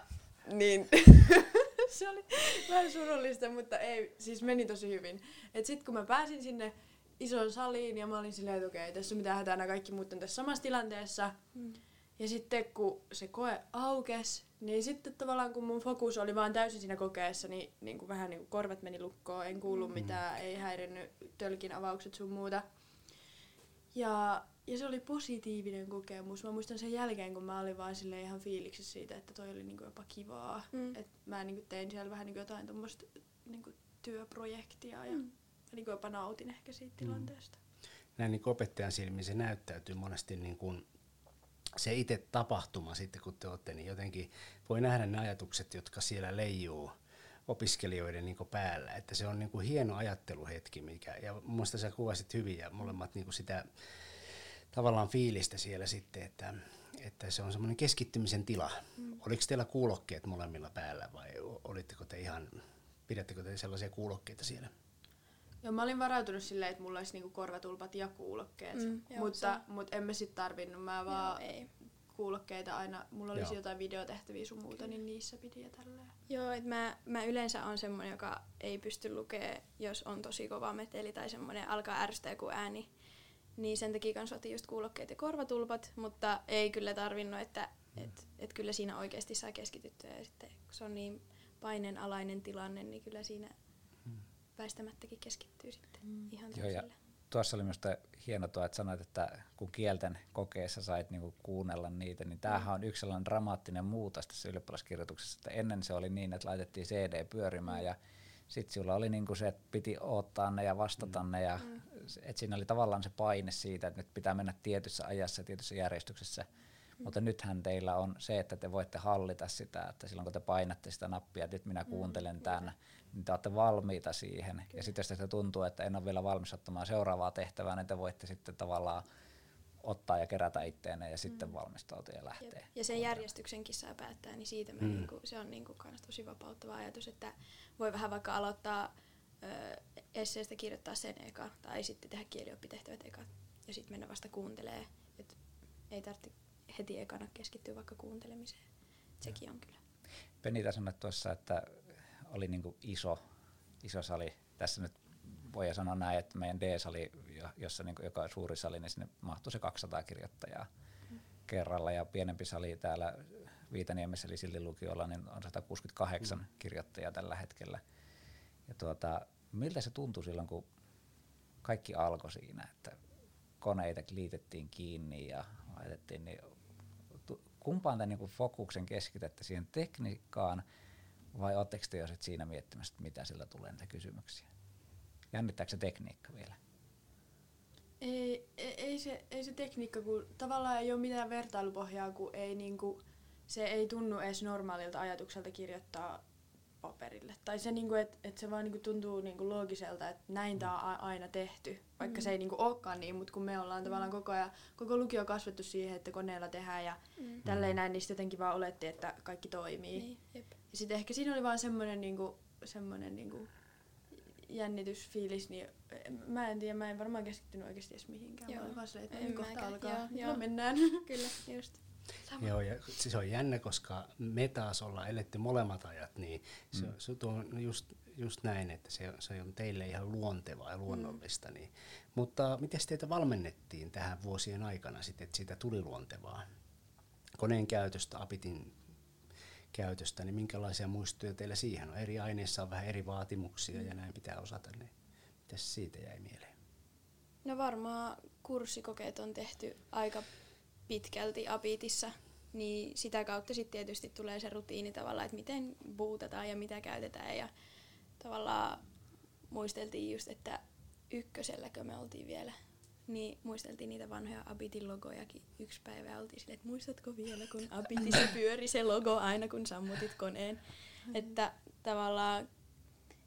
niin se oli vähän surullista, mutta ei, siis meni tosi hyvin. Et sit kun mä pääsin sinne isoon saliin ja mä olin silleen, että okei, okay, tässä on mitään hätää, nämä kaikki muut on tässä samassa tilanteessa. Mm. Ja sitten kun se koe aukes, niin sitten tavallaan kun mun fokus oli vaan täysin siinä kokeessa, niin, niin kuin vähän niin kuin korvat meni lukkoon, en kuullut mm. mitään, ei häirinnyt tölkin avaukset sun muuta. Ja ja se oli positiivinen kokemus. Mä muistan sen jälkeen, kun mä olin vaan sille ihan fiiliksissä siitä, että toi oli niinku jopa kivaa. Mm. Että mä niinku tein siellä vähän niinku jotain tuommoista niinku työprojektia ja mm. niinku jopa nautin ehkä siitä mm. tilanteesta. Näin niin opettajan silmiin se näyttäytyy monesti niin kuin se itse tapahtuma sitten, kun te olette, niin jotenkin voi nähdä ne ajatukset, jotka siellä leijuu opiskelijoiden niin päällä. Että se on niin kuin hieno ajatteluhetki, mikä, ja minusta sä kuvasit hyvin ja molemmat niin kuin sitä tavallaan fiilistä siellä sitten, että, että se on semmoinen keskittymisen tila. Mm. Oliko teillä kuulokkeet molemmilla päällä vai olitteko te ihan, pidättekö te sellaisia kuulokkeita siellä? Joo, mä olin varautunut silleen, että mulla olisi niinku korvatulpat ja kuulokkeet, mm, joo, mutta, mutta en mä sit tarvinnut. Mä vaan joo, ei. Kuulokkeita aina, mulla olisi joo. jotain videotehtäviä sun muuta, niin niissä piti ja tälleen. Joo, että mä, mä yleensä on semmoinen, joka ei pysty lukemaan, jos on tosi kova meteli tai semmoinen alkaa ärsyttää joku ääni. Niin sen takia kans otin just kuulokkeet ja korvatulpat, mutta ei kyllä tarvinnut, että mm. et, et kyllä siinä oikeasti saa keskityttyä. Ja sitten kun se on niin paineenalainen tilanne, niin kyllä siinä väistämättäkin keskittyy sitten mm. ihan Joo, ja tuossa oli minusta hieno tuo, että sanoit, että kun kielten kokeessa sait niinku kuunnella niitä, niin tämähän on yksi sellainen dramaattinen muutos tässä ylioppilaskirjoituksessa, että ennen se oli niin, että laitettiin CD pyörimään ja sitten sulla oli niinku se, että piti odottaa ne ja vastata mm. ne ja mm. että siinä oli tavallaan se paine siitä, että nyt pitää mennä tietyssä ajassa ja tietyssä järjestyksessä. Mm. Mutta nythän teillä on se, että te voitte hallita sitä, että silloin kun te painatte sitä nappia, että nyt minä mm, kuuntelen mm. tämän, niin te olette valmiita siihen. Kyllä. Ja sitten jos teistä tuntuu, että en ole vielä valmis ottamaan seuraavaa tehtävää, niin te voitte sitten tavallaan ottaa ja kerätä itteenne ja sitten mm. valmistautua ja lähteä. Jep. Ja sen järjestyksenkin saa päättää, niin siitä mm. niinku, se on niinku kans tosi vapauttava ajatus, että voi vähän vaikka aloittaa ö, esseestä kirjoittaa sen eka, tai sitten tehdä kielioppitehtävät eka, ja sitten mennä vasta kuuntelee. Et ei tarvitse heti ekana keskittyä vaikka kuuntelemiseen. Sekin on kyllä. Penita sanoi tuossa, että oli niin kuin iso, iso sali. Tässä nyt voi sanoa näin, että meidän D-sali, jossa niin kuin joka on suuri sali, niin sinne mahtui se 200 kirjoittajaa mm. kerralla. Ja pienempi sali täällä Viitaniemessä eli Sillin lukiolla niin on 168 mm. kirjoittajaa tällä hetkellä. Ja tuota, miltä se tuntui silloin, kun kaikki alkoi siinä, että koneita liitettiin kiinni ja laitettiin, niin kumpaan tämän niin fokuksen keskitätte siihen tekniikkaan vai oletteko te jo sit siinä miettimässä, että mitä sillä tulee niitä kysymyksiä? Jännittääkö se tekniikka vielä? Ei, ei, ei, se, ei se tekniikka, kun tavallaan ei ole mitään vertailupohjaa, kun ei niinku, se ei tunnu edes normaalilta ajatukselta kirjoittaa paperille. Tai se, niinku, että et se vaan niinku tuntuu niinku loogiselta, että näin tämä on aina tehty, vaikka mm. se ei niinku olekaan niin, mutta kun me ollaan mm. tavallaan koko ajan, koko lukio kasvettu siihen, että koneella tehdään ja mm. tälleen näin, niin sitten jotenkin vaan oletti, että kaikki toimii. Niin, jep. Ja sitten ehkä siinä oli vaan semmoinen niinku, semmoinen niinku jännitysfiilis, niin mä en tiedä, mä en varmaan keskittynyt oikeasti edes mihinkään. Joo. Mä olin vaan silleen, että kohta alkaa, joo, joo. mennään. Kyllä, just. Sama. Joo, ja siis on jännä, koska me taas ollaan eletty molemmat ajat, niin se, mm. se on just, just näin, että se, se on teille ihan luontevaa ja luonnollista. Mm. Niin. Mutta miten teitä valmennettiin tähän vuosien aikana sitten, että siitä tuli luontevaa? Koneen käytöstä, apitin käytöstä, niin minkälaisia muistoja teillä siihen on? Eri aineissa on vähän eri vaatimuksia ja näin pitää osata, niin mitä siitä jäi mieleen? No varmaan kurssikokeet on tehty aika pitkälti Apitissa, niin sitä kautta sitten tietysti tulee se rutiini tavallaan, että miten buutataan ja mitä käytetään ja tavallaan muisteltiin just, että ykköselläkö me oltiin vielä, niin muisteltiin niitä vanhoja Abitin logojakin yksi päivä oltiin silleen, että muistatko vielä, kun Abitissa pyöri se logo aina, kun sammutit koneen. Että tavallaan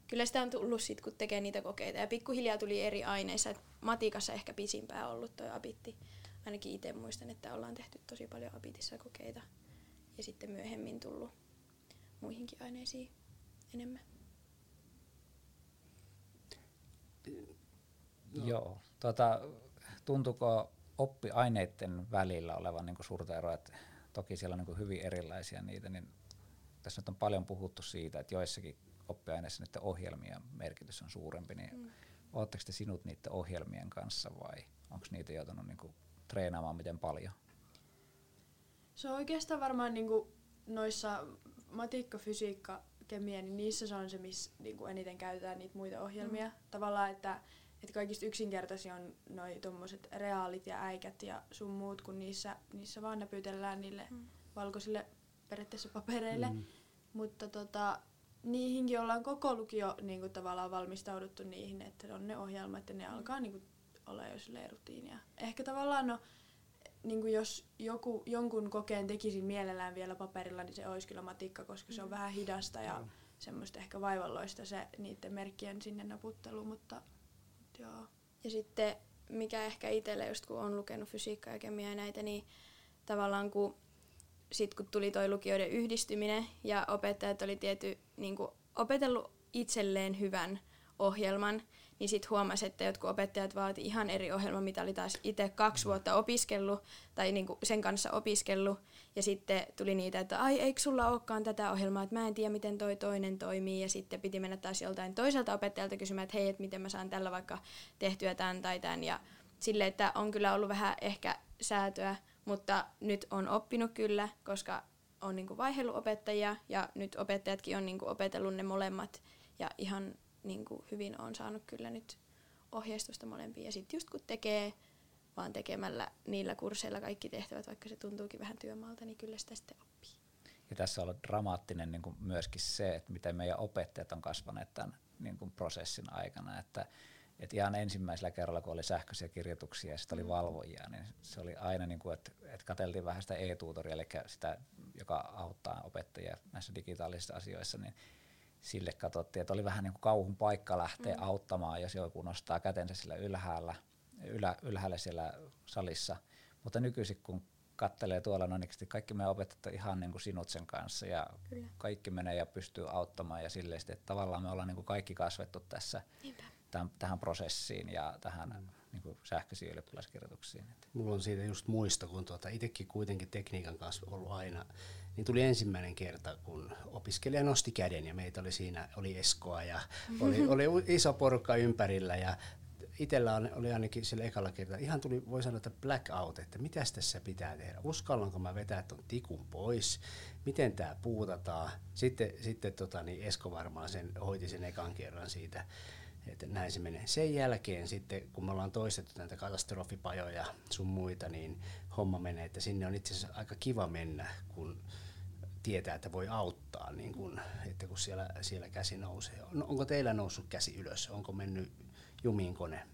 kyllä sitä on tullut sit, kun tekee niitä kokeita. Ja pikkuhiljaa tuli eri aineissa. Et matikassa ehkä pisimpää ollut tuo abitti ainakin itse muistan, että ollaan tehty tosi paljon apitissa kokeita ja sitten myöhemmin tullut muihinkin aineisiin enemmän. No. Joo. Tuota, tuntuuko oppiaineiden välillä olevan niin suurta eroa, että toki siellä on niin hyvin erilaisia niitä, niin tässä nyt on paljon puhuttu siitä, että joissakin oppiaineissa niiden ohjelmien merkitys on suurempi, niin mm. oletteko te sinut niiden ohjelmien kanssa vai onko niitä joutunut niin treenaamaan miten paljon? Se on oikeastaan varmaan niinku noissa matikka, fysiikka, kemia, niin niissä se on se, missä niinku eniten käytetään niitä muita ohjelmia. Mm. Tavallaan, että, että kaikista yksinkertaisia on noi tommoset reaalit ja äikät ja sun muut, kun niissä, niissä vaan näpytellään niille mm. valkoisille periaatteessa papereille. Mm. Mutta tota, niihinkin ollaan koko lukio niin kuin tavallaan valmistauduttu niihin, että on ne ohjelmat ja ne mm. alkaa niin kuin, olla jo rutiinia. Ehkä tavallaan no, niin kuin jos joku, jonkun kokeen tekisin mielellään vielä paperilla, niin se olisi kyllä matikka, koska se on vähän hidasta ja semmoista ehkä vaivalloista se niiden merkkien sinne naputtelu, mutta joo. Ja sitten mikä ehkä itselle, just kun on lukenut fysiikkaa ja kemiaa ja näitä, niin tavallaan kun, sit kun tuli toi lukijoiden yhdistyminen ja opettajat oli tiety, niin opetellut itselleen hyvän ohjelman, niin sitten huomasi, että jotkut opettajat vaati ihan eri ohjelman, mitä oli taas itse kaksi vuotta opiskellut tai niinku sen kanssa opiskellut. Ja sitten tuli niitä, että ai eikö sulla olekaan tätä ohjelmaa, että mä en tiedä miten toi toinen toimii. Ja sitten piti mennä taas joltain toiselta opettajalta kysymään, että hei, että miten mä saan tällä vaikka tehtyä tämän tai tämän. Ja sille, että on kyllä ollut vähän ehkä säätöä, mutta nyt on oppinut kyllä, koska on niinku vaihellut opettajia ja nyt opettajatkin on niinku opetellut ne molemmat ja ihan niin kuin hyvin on saanut kyllä nyt ohjeistusta molempiin. Ja sitten just kun tekee vaan tekemällä niillä kursseilla kaikki tehtävät, vaikka se tuntuukin vähän työmaalta, niin kyllä sitä sitten oppii. Ja tässä on ollut dramaattinen niin kuin myöskin se, että miten meidän opettajat on kasvaneet tämän niin kuin prosessin aikana. Että, että ihan ensimmäisellä kerralla, kun oli sähköisiä kirjoituksia ja sitten oli mm. valvojia, niin se oli aina, niin kuin, että, että katseltiin vähän sitä e-tutoria, eli sitä, joka auttaa opettajia näissä digitaalisissa asioissa, niin sille katsottiin, että oli vähän niin kuin kauhun paikka lähteä mm. auttamaan, jos joku nostaa kätensä sillä ylhäällä, ylä, ylhäällä siellä salissa. Mutta nykyisin kun kattelee tuolla, no niin kaikki me opettajat ihan niin kuin sinut sen kanssa ja Kyllä. kaikki menee ja pystyy auttamaan ja silleen, että tavallaan me ollaan niin kuin kaikki kasvettu tässä tämän, tähän prosessiin ja tähän mm. niin kuin sähköisiin ylioppilaskirjoituksiin. Mulla on siitä just muista, kun tuota, itsekin kuitenkin tekniikan kanssa ollut aina niin tuli ensimmäinen kerta, kun opiskelija nosti käden ja meitä oli siinä, oli Eskoa ja oli, oli iso porukka ympärillä ja itsellä oli ainakin sillä ekalla kertaa, ihan tuli, voi sanoa, että blackout, että mitä tässä pitää tehdä, uskallanko mä vetää tuon tikun pois, miten tämä puutataan. Sitten, sitten tota, niin Esko varmaan sen hoiti sen ekan kerran siitä, että näin se menee. Sen jälkeen sitten, kun me ollaan toistettu näitä katastrofipajoja sun muita, niin homma menee, että sinne on itse asiassa aika kiva mennä, kun tietää, että voi auttaa, niin kun, että kun siellä, siellä käsi nousee. No, onko teillä noussut käsi ylös? Onko mennyt jumiin kone?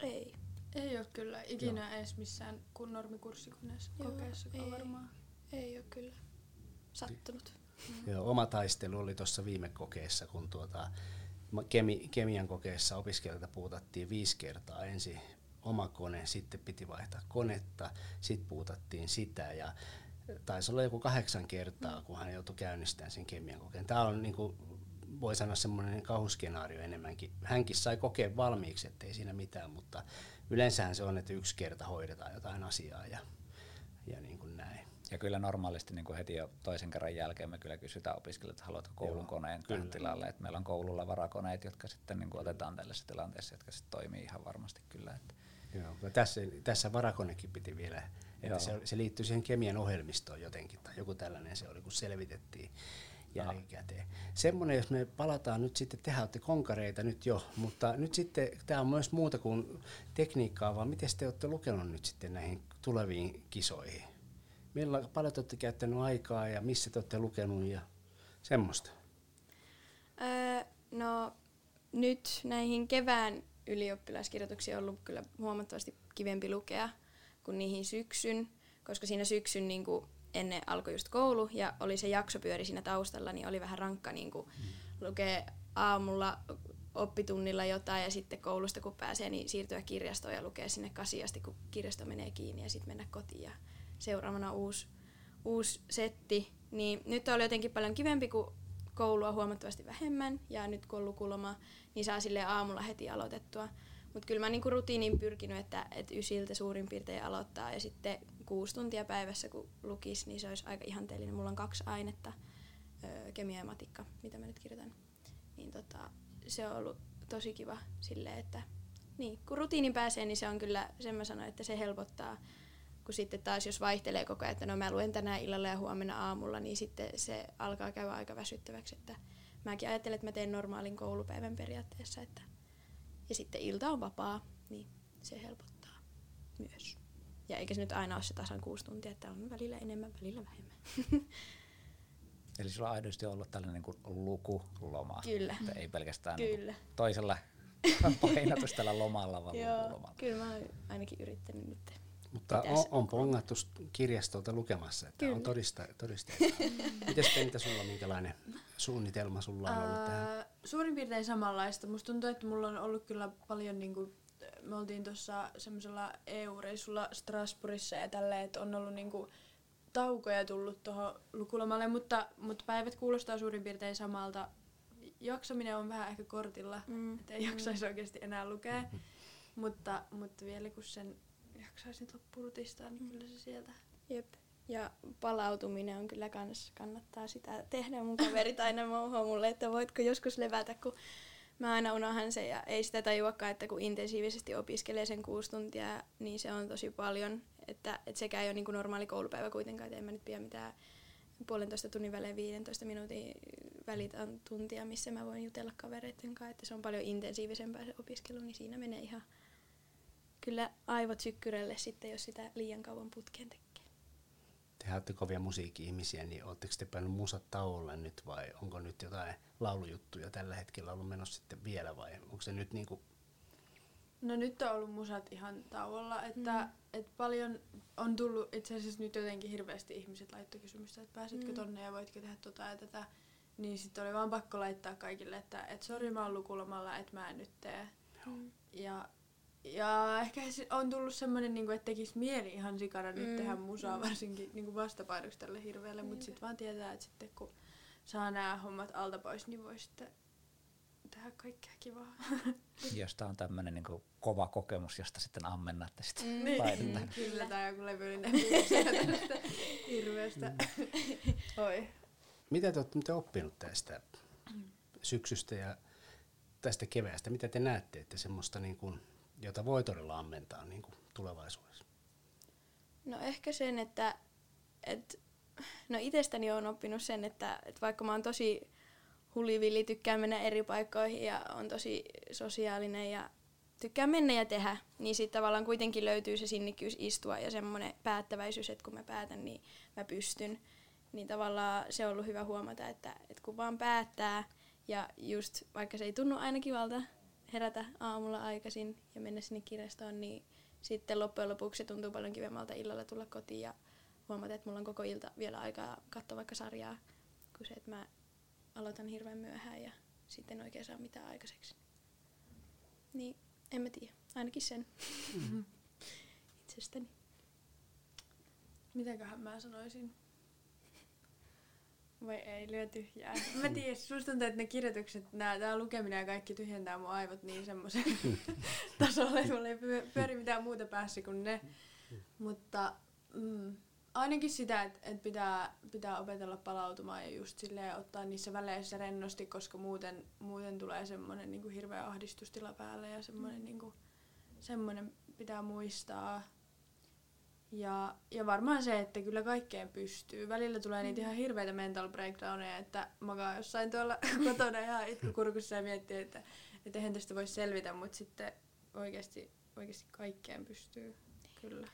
Ei. Ei ole kyllä ikinä Joo. edes missään kun normikurssikoneessa kokeessa ei, varmaan. Ei ole kyllä sattunut. Joo, oma taistelu oli tuossa viime kokeessa, kun tuota, kemi, kemian kokeessa opiskelijoilta puutattiin viisi kertaa ensin oma kone, sitten piti vaihtaa konetta, sitten puutattiin sitä ja taisi olla joku kahdeksan kertaa, kun hän joutui käynnistämään sen kemian kokeen. Tämä on niin kuin, voi sanoa semmoinen kauhuskenaario enemmänkin. Hänkin sai kokea valmiiksi, ettei siinä mitään, mutta yleensähän se on, että yksi kerta hoidetaan jotain asiaa ja, ja niin kuin näin. Ja kyllä normaalisti niin kuin heti jo toisen kerran jälkeen me kyllä kysytään opiskelijoilta, että haluatko koulun Joo, koneen kyllä. tähän tilalle. Että meillä on koululla varakoneet, jotka sitten niin kuin otetaan tällaisessa tilanteessa, jotka sitten toimii ihan varmasti kyllä. Että. Joo, tässä, tässä varakonekin piti vielä että se, se liittyy siihen kemian ohjelmistoon jotenkin, tai joku tällainen se oli, kun selvitettiin jälkikäteen. Semmoinen, jos me palataan nyt sitten, tehdään olette konkareita nyt jo, mutta nyt sitten tämä on myös muuta kuin tekniikkaa, vaan miten te olette lukenut nyt sitten näihin tuleviin kisoihin? Millä, paljon te olette käyttänyt aikaa ja missä te olette lukenut ja semmoista? Öö, no nyt näihin kevään ylioppilaskirjoituksiin on ollut kyllä huomattavasti kivempi lukea kuin niihin syksyn, koska siinä syksyn niin kuin ennen alkoi just koulu ja oli se jakso pyöri siinä taustalla, niin oli vähän rankka niin kuin mm. lukee aamulla oppitunnilla jotain ja sitten koulusta kun pääsee, niin siirtyä kirjastoon ja lukea sinne kasiasti, kun kirjasto menee kiinni ja sitten mennä kotiin ja seuraavana uusi, uusi setti. Niin nyt oli jotenkin paljon kivempi, kun koulua huomattavasti vähemmän ja nyt kun on lukuloma, niin saa sille aamulla heti aloitettua. Mutta kyllä mä niinku rutiinin pyrkinyt, että et ysiltä suurin piirtein aloittaa ja sitten kuusi tuntia päivässä kun lukis, niin se olisi aika ihanteellinen. Mulla on kaksi ainetta, öö, kemia ja matikka, mitä mä nyt kirjoitan. Niin tota, se on ollut tosi kiva silleen, että niin, kun rutiinin pääsee, niin se on kyllä, sen mä sanoin, että se helpottaa. Kun sitten taas jos vaihtelee koko ajan, että no mä luen tänään illalla ja huomenna aamulla, niin sitten se alkaa käydä aika väsyttäväksi. Että mäkin ajattelen, että mä teen normaalin koulupäivän periaatteessa, että ja sitten ilta on vapaa, niin se helpottaa myös. Ja eikä se nyt aina ole se tasan kuusi tuntia, että on välillä enemmän, välillä vähemmän. Eli sulla on aidosti ollut tällainen niin kuin lukuloma. Kyllä. Että ei pelkästään niinku kyllä. Niin toisella painotus tällä lomalla, vaan Joo, kyllä mä oon ainakin yrittänyt nyt. Mutta on, on pongattu kirjastolta lukemassa, että Kyllä. on todista, todisteita. Mites Pentä sulla, minkälainen suunnitelma sulla on ollut tähän? Suurin piirtein samanlaista. Musta tuntuu, että mulla on ollut kyllä paljon, niin kuin, me oltiin tuossa semmoisella EU-reissulla Strasbourgissa ja tälleen, että on ollut niin kuin, taukoja tullut tuohon lukulomalle, mutta, mutta päivät kuulostaa suurin piirtein samalta. Jaksaminen on vähän ehkä kortilla, mm. että ei jaksaisi mm. oikeasti enää lukea, mm-hmm. mutta, mutta vielä kun sen jaksaisin loppurutistaa, niin kyllä se sieltä. Jep. Ja palautuminen on kyllä kans, kannattaa sitä tehdä. Mun kaverit aina mouhoo mulle, että voitko joskus levätä, kun mä aina unohan se ja ei sitä tajuakaan, että kun intensiivisesti opiskelee sen kuusi tuntia, niin se on tosi paljon. Että, että sekä ei ole niin kuin normaali koulupäivä kuitenkaan, että en mä nyt pidä mitään puolentoista tunnin välein 15 minuutin välit on tuntia, missä mä voin jutella kavereiden kanssa, että se on paljon intensiivisempää se opiskelu, niin siinä menee ihan kyllä aivot sykkyrälle sitten, jos sitä liian kauan putkeen tekee. Te olette kovia musiikki-ihmisiä, niin oletteko te päänyt musat tauolle nyt vai onko nyt jotain laulujuttuja tällä hetkellä ollut menossa sitten vielä vai onko se nyt niin kuin No nyt on ollut musat ihan tauolla, että mm. et paljon on tullut itse asiassa nyt jotenkin hirveästi ihmiset laittoi kysymystä, että pääsetkö mm. tonne ja voitko tehdä tota ja tätä. Niin sitten oli vaan pakko laittaa kaikille, että et sori mä oon lukulomalla, että mä en nyt tee. Mm. Ja ja ehkä on tullut semmoinen, niin että tekisi mieli ihan sikana nyt mm. tehdä musaa, mm. varsinkin niin vastapainoksi tälle hirveälle, mutta sitten vaan tietää, että sitten kun saa nämä hommat alta pois, niin voi sitten tehdä kaikkea kivaa. Josta on tämmöinen niin kova kokemus, josta sitten ammennatte sitten mm. mm. Kyllä, tämä joku levyllinen hirveästä. Mm. Oi. Mitä te olette oppinut tästä syksystä ja tästä keväästä? Mitä te näette, että semmoista niin kuin jota voi todella ammentaa niin kuin tulevaisuudessa? No ehkä sen, että, että no itsestäni olen oppinut sen, että, että vaikka mä oon tosi hulivilli, tykkään mennä eri paikkoihin ja on tosi sosiaalinen ja tykkään mennä ja tehdä, niin sitten tavallaan kuitenkin löytyy se sinnikkyys istua ja semmoinen päättäväisyys, että kun mä päätän, niin mä pystyn. Niin tavallaan se on ollut hyvä huomata, että, että kun vaan päättää ja just vaikka se ei tunnu aina kivalta, herätä aamulla aikaisin ja mennä sinne kirjastoon, niin sitten loppujen lopuksi se tuntuu paljon kivemmalta illalla tulla kotiin ja huomata, että mulla on koko ilta vielä aikaa katsoa vaikka sarjaa, kuin se, että mä aloitan hirveän myöhään ja sitten oikein saa mitään aikaiseksi. Niin, en mä tiedä. Ainakin sen. Mm-hmm. Itsestäni. Mitäköhän mä sanoisin? Vai ei, lyö tyhjää. Mä tiedän, susta tuntuu, että ne kirjoitukset, nää, tää lukeminen ja kaikki tyhjentää mun aivot niin semmoisen tasolle, että mulla ei pyöri mitään muuta päässä kuin ne. Mutta mm, ainakin sitä, että, että pitää, pitää opetella palautumaan ja just silleen ottaa niissä väleissä rennosti, koska muuten, muuten tulee semmoinen niin hirveä ahdistustila päälle ja semmoinen, niin kuin, semmoinen pitää muistaa. Ja, ja varmaan se, että kyllä kaikkeen pystyy. Välillä tulee niitä ihan hirveitä mental breakdowneja, että makaa jossain tuolla kotona ihan itkukurkussa ja miettii, että, että eihän tästä voi selvitä, mutta sitten oikeasti, oikeasti kaikkeen pystyy. Kyllä.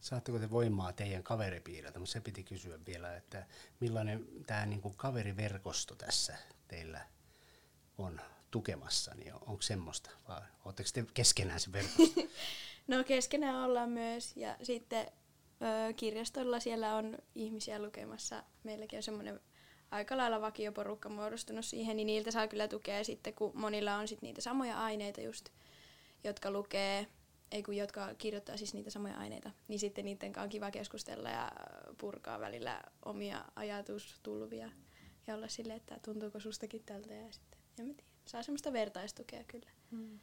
Saatteko te voimaa teidän kaveripiiriltä, mutta se piti kysyä vielä, että millainen tämä niinku kaveriverkosto tässä teillä on tukemassa, niin onko semmoista vai oletteko te keskenään se verkosto? No keskenään ollaan myös ja sitten ö, kirjastolla siellä on ihmisiä lukemassa. Meilläkin on semmoinen aika lailla vakioporukka muodostunut siihen, niin niiltä saa kyllä tukea sitten, kun monilla on sitten niitä samoja aineita just, jotka lukee, ei kun jotka kirjoittaa siis niitä samoja aineita, niin sitten niiden kanssa on kiva keskustella ja purkaa välillä omia ajatustulvia ja olla silleen, että tuntuuko sustakin tältä ja sitten, en mä tiedä, saa semmoista vertaistukea kyllä mm.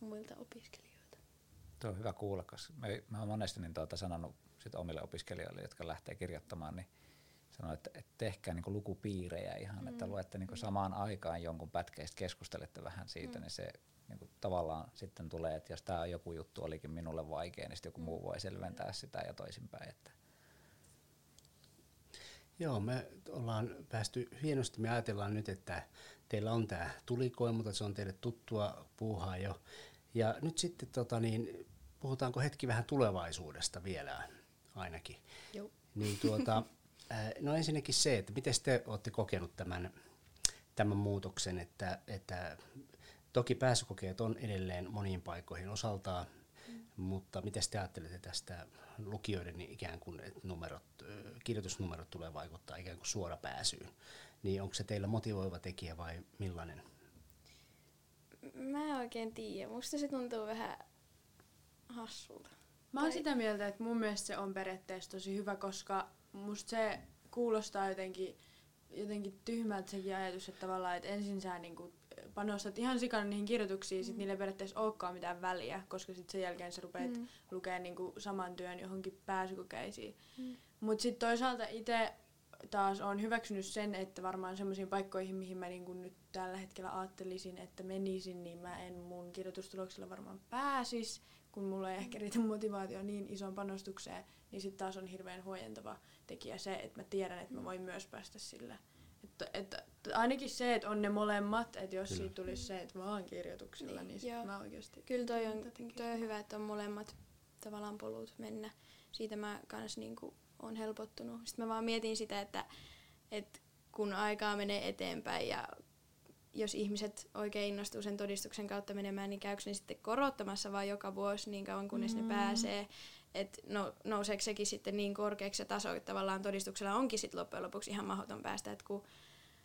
muilta opiskelijoilta. Tuo on hyvä kuulla, koska mä, mä oon monesti niin tuota sanonut sit omille opiskelijoille, jotka lähtee kirjoittamaan, niin sanoin, että, että tehkää niin lukupiirejä ihan, mm. että luette niin samaan aikaan jonkun pätkeistä, keskustelette vähän siitä, mm. niin se niin kuin tavallaan sitten tulee, että jos tämä joku juttu olikin minulle vaikea, niin sitten joku mm. muu voi selventää sitä ja toisinpäin. Että. Joo, me ollaan päästy hienosti. Me ajatellaan nyt, että teillä on tämä tulikoe, mutta se on teille tuttua puuhaa jo. Ja nyt sitten tota, niin, puhutaanko hetki vähän tulevaisuudesta vielä ainakin. Joo. Niin tuota, no ensinnäkin se, että miten te olette kokenut tämän, tämän muutoksen, että, että toki pääsykokeet on edelleen moniin paikoihin osaltaan Mutta miten te ajattelette tästä lukijoiden niin ikään kuin, että numerot, kirjoitusnumerot tulee vaikuttaa ikään kuin suora pääsyyn? Niin onko se teillä motivoiva tekijä vai millainen? Mä en oikein tiedä. Musta se tuntuu vähän hassulta. Mä oon sitä mieltä, että mun mielestä se on periaatteessa tosi hyvä, koska musta se kuulostaa jotenkin, jotenkin tyhmältä sekin ajatus, että tavallaan, että ensin sä niinku panostat ihan sikana niihin kirjoituksiin, mm. sit niille periaatteessa olekaan mitään väliä, koska sitten sen jälkeen sä rupeat mm. lukemaan niinku saman työn johonkin pääsykokeisiin. Mm. Mutta sitten toisaalta itse taas on hyväksynyt sen, että varmaan semmoisiin paikkoihin, mihin mä niinku nyt tällä hetkellä ajattelisin, että menisin, niin mä en mun kirjoitustuloksella varmaan pääsis, kun mulla ei ehkä riitä motivaatio niin ison panostukseen, niin sitten taas on hirveän huojentava tekijä se, että mä tiedän, että mä voin myös päästä sille. Että, että ainakin se, että on ne molemmat, että jos Kyllä. siitä tulisi se, että vaan kirjoituksilla, niin, niin sit mä oikeasti... Kyllä toi on, toi on hyvä, että on molemmat tavallaan polut mennä. Siitä mä kans niinku on helpottunut. Sitten mä vaan mietin sitä, että, että kun aikaa menee eteenpäin ja jos ihmiset oikein innostuu sen todistuksen kautta menemään, niin käykö ne sitten korottamassa vaan joka vuosi niin kauan kunnes mm. ne pääsee. Että no, nouseeko sekin sitten niin korkeaksi se taso, että tavallaan todistuksella onkin sitten loppujen lopuksi ihan mahdoton päästä. Et kun,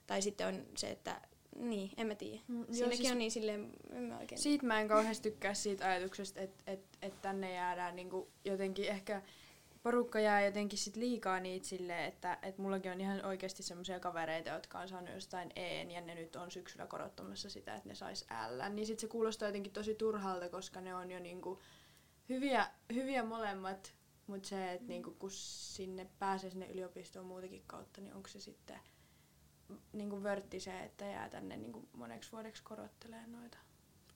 tai sitten on se, että niin, en mä tiedä. Mm, Siinäkin siis on niin silleen, en mä oikein... Siitä mä en kauheasti tykkää siitä ajatuksesta, että et, et tänne jäädään niinku jotenkin ehkä porukka jää jotenkin sit liikaa niitä silleen, että et mullakin on ihan oikeasti semmoisia kavereita, jotka on saanut jostain E ja ne nyt on syksyllä korottamassa sitä, että ne sais L. Niin sit se kuulostaa jotenkin tosi turhalta, koska ne on jo niinku hyviä, hyviä molemmat, mutta se, että niinku, kun sinne pääsee sinne yliopistoon muutenkin kautta, niin onko se sitten niinku vörtti se, että jää tänne niinku moneksi vuodeksi korottelemaan noita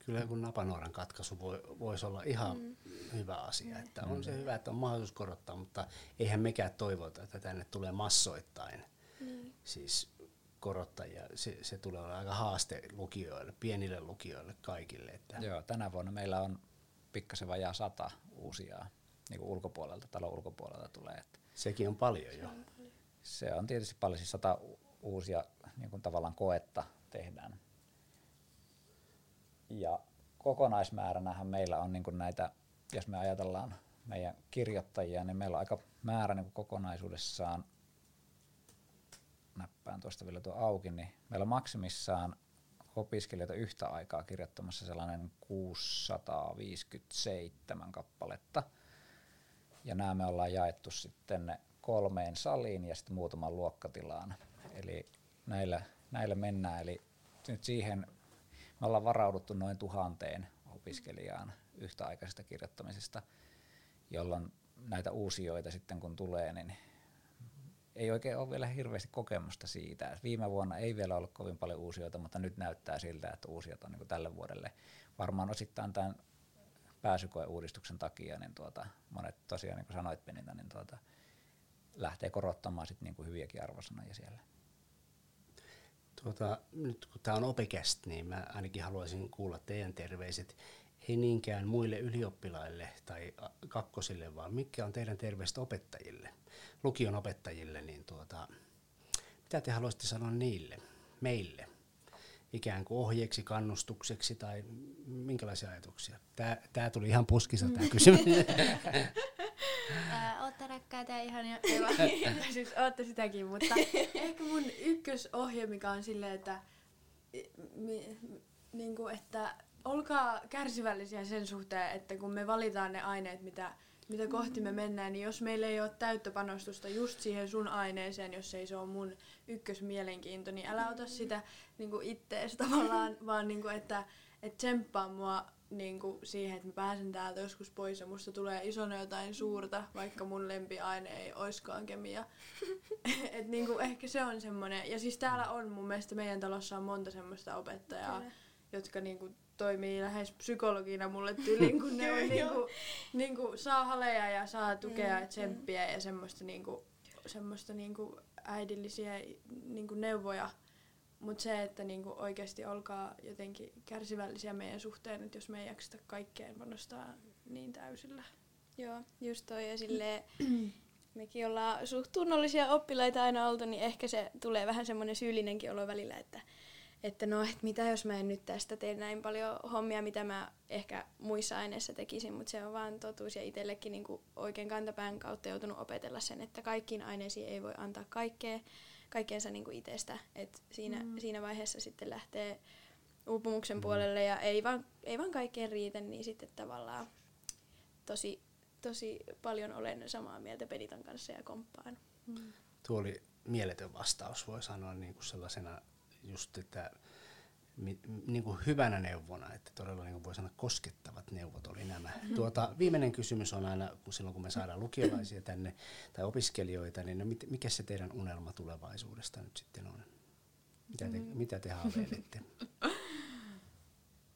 kyllä joku napanuoran katkaisu voi, voisi olla ihan mm. hyvä asia. Että on se mm. hyvä, että on mahdollisuus korottaa, mutta eihän mekään toivota, että tänne tulee massoittain mm. siis korottajia. Se, se tulee olla aika haaste lukijoille, pienille lukijoille kaikille. Että Joo, tänä vuonna meillä on pikkasen vajaa sata uusia niin kuin ulkopuolelta, talon ulkopuolelta tulee. Että Sekin on paljon jo. Se on tietysti paljon, siis sata uusia niin kuin tavallaan koetta tehdään ja kokonaismääränähän meillä on niin näitä, jos me ajatellaan meidän kirjoittajia, niin meillä on aika määrä niin kokonaisuudessaan, näppään tuosta vielä tuo auki, niin meillä on maksimissaan opiskelijoita yhtä aikaa kirjoittamassa sellainen 657 kappaletta. Ja nämä me ollaan jaettu sitten kolmeen saliin ja sitten muutaman luokkatilaan. Eli näillä, näillä mennään. Eli nyt siihen me ollaan varauduttu noin tuhanteen opiskelijaan yhtäaikaisesta kirjoittamisesta, jolloin näitä uusioita sitten kun tulee, niin ei oikein ole vielä hirveästi kokemusta siitä. Viime vuonna ei vielä ollut kovin paljon uusioita, mutta nyt näyttää siltä, että uusiot on niin tälle vuodelle. Varmaan osittain tämän pääsykoeuudistuksen takia, niin tuota, monet tosiaan, niin kuin sanoit Penita, niin tuota, lähtee korottamaan sit niin kuin hyviäkin arvosanoja siellä. Tuota, nyt kun tämä on opikäst, niin mä ainakin haluaisin kuulla teidän terveiset. Ei niinkään muille ylioppilaille tai kakkosille, vaan mikä on teidän terveiset opettajille, lukion opettajille, niin tuota, mitä te haluaisitte sanoa niille, meille? ikään kuin ohjeeksi, kannustukseksi tai minkälaisia ajatuksia? Tämä, tämä tuli ihan puskissa tämä kysymys. ootte rakkaita ja ihania. siis ootte sitäkin, mutta ehkä mun ykkösohje, mikä on silleen, että, mi, niinku, että olkaa kärsivällisiä sen suhteen, että kun me valitaan ne aineet, mitä, mitä kohti me mennään, niin jos meillä ei ole täyttä panostusta just siihen sun aineeseen, jos ei se ole mun ykkösmielenkiinto, niin älä ota sitä niin ittees tavallaan, vaan niin kuin, että et tsemppaa mua niin kuin siihen, että mä pääsen täältä joskus pois ja musta tulee isona jotain suurta, vaikka mun lempiaine ei oiskaan kemia. Et niin kuin ehkä se on semmoinen. Ja siis täällä on mun mielestä meidän talossa on monta semmoista opettajaa, Kyllä. jotka niin kuin toimii lähes psykologina mulle tyyliin, kun ne on niin kuin, niin kuin saa haleja ja saa tukea ja tsemppiä ja semmoista, niin kuin, semmoista niin kuin äidillisiä niin kuin neuvoja mutta se, että niinku oikeasti olkaa jotenkin kärsivällisiä meidän suhteen, että jos me ei jakseta kaikkeen panostaa niin täysillä. Joo, just toi. Ja mekin ollaan suht tunnollisia oppilaita aina oltu, niin ehkä se tulee vähän semmoinen syyllinenkin olo välillä, että, että no, että mitä jos mä en nyt tästä tee näin paljon hommia, mitä mä ehkä muissa aineissa tekisin, mutta se on vaan totuus ja itsellekin niin kuin oikein kantapään kautta joutunut opetella sen, että kaikkiin aineisiin ei voi antaa kaikkea, kaikkeensa niin kuin itsestä, että siinä, mm. siinä vaiheessa sitten lähtee uupumuksen mm. puolelle ja ei vaan, ei vaan kaikkeen riitä, niin sitten tavallaan tosi, tosi paljon olen samaa mieltä Peditan kanssa ja komppaan. Mm. Tuo oli mieletön vastaus, voi sanoa niin kuin sellaisena just, että niin kuin hyvänä neuvona, että todella niin kuin voi sanoa koskettavat neuvot oli nämä. Mm-hmm. Tuota, viimeinen kysymys on aina, kun silloin kun me saadaan lukiolaisia tänne tai opiskelijoita, niin no, mikä se teidän unelma tulevaisuudesta nyt sitten on? Mitä te, mm. mitä te haaveilette?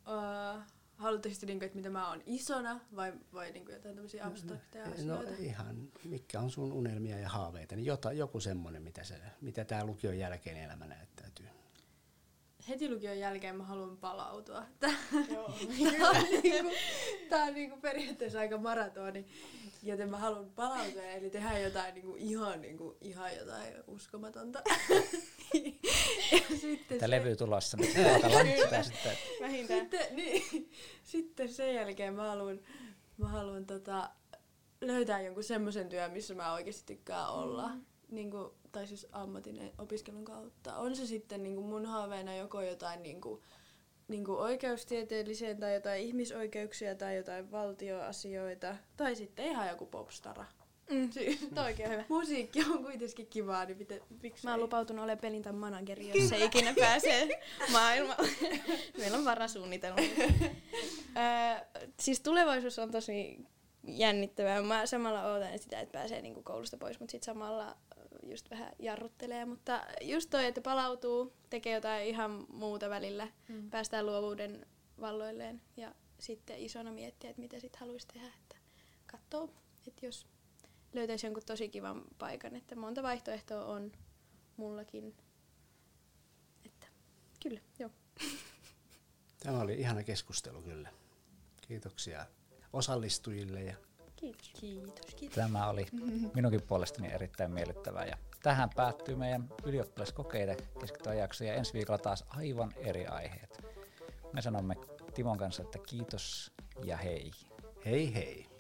uh, Haluatteko niin että mitä mä oon isona vai, vai niin kuin jotain tämmöisiä no, abstrakteja no, asioita? No ihan, mikä on sun unelmia ja haaveita, niin jota, joku semmoinen, mitä, se, mitä tämä lukion jälkeen elämä näyttäytyy. Heti lukion jälkeen mä haluan palautua. Tämä on, niinku, tää on niinku periaatteessa aika maratoni, joten mä haluan palautua, eli tehdä jotain niinku ihan, niinku, ihan jotain uskomatonta. sitten Tämä se... levy tulossa, niin sitten. Vähintään. Sitten, niin, sitten sen jälkeen mä haluan, mä haluan tota, löytää jonkun semmoisen työn, missä mä oikeasti tykkään olla. Mm. Niin kuin, tai siis ammatin opiskelun kautta. On se sitten niin kuin mun haaveena joko jotain niin kuin, niin kuin oikeustieteelliseen tai jotain ihmisoikeuksia tai jotain valtioasioita. Tai sitten ihan joku popstara. Mm. Siis, oikein hyvä. Musiikki on kuitenkin kivaa, niin miten, miksi Mä oon lupautunut olemaan pelintan manageri, jos se ikinä pääsee maailmalle. Meillä on varasuunnitelma. öö, siis tulevaisuus on tosi jännittävää. Mä samalla ootan sitä, että pääsee niinku koulusta pois, mutta sitten samalla just vähän jarruttelee. Mutta just toi, että palautuu, tekee jotain ihan muuta välillä, mm. päästään luovuuden valloilleen ja sitten isona miettiä, että mitä sitten haluaisi tehdä. Että katsoo, että jos löytäisi jonkun tosi kivan paikan. Että monta vaihtoehtoa on mullakin. Että kyllä, joo. Tämä oli ihana keskustelu kyllä. Kiitoksia osallistujille. Ja kiitos. Kiitos, kiitos. Tämä oli minunkin puolestani erittäin miellyttävää. Ja tähän päättyy meidän ylioppilaskokeiden keskittyvä jakso ja ensi viikolla taas aivan eri aiheet. Me sanomme Timon kanssa, että kiitos ja hei. Hei hei.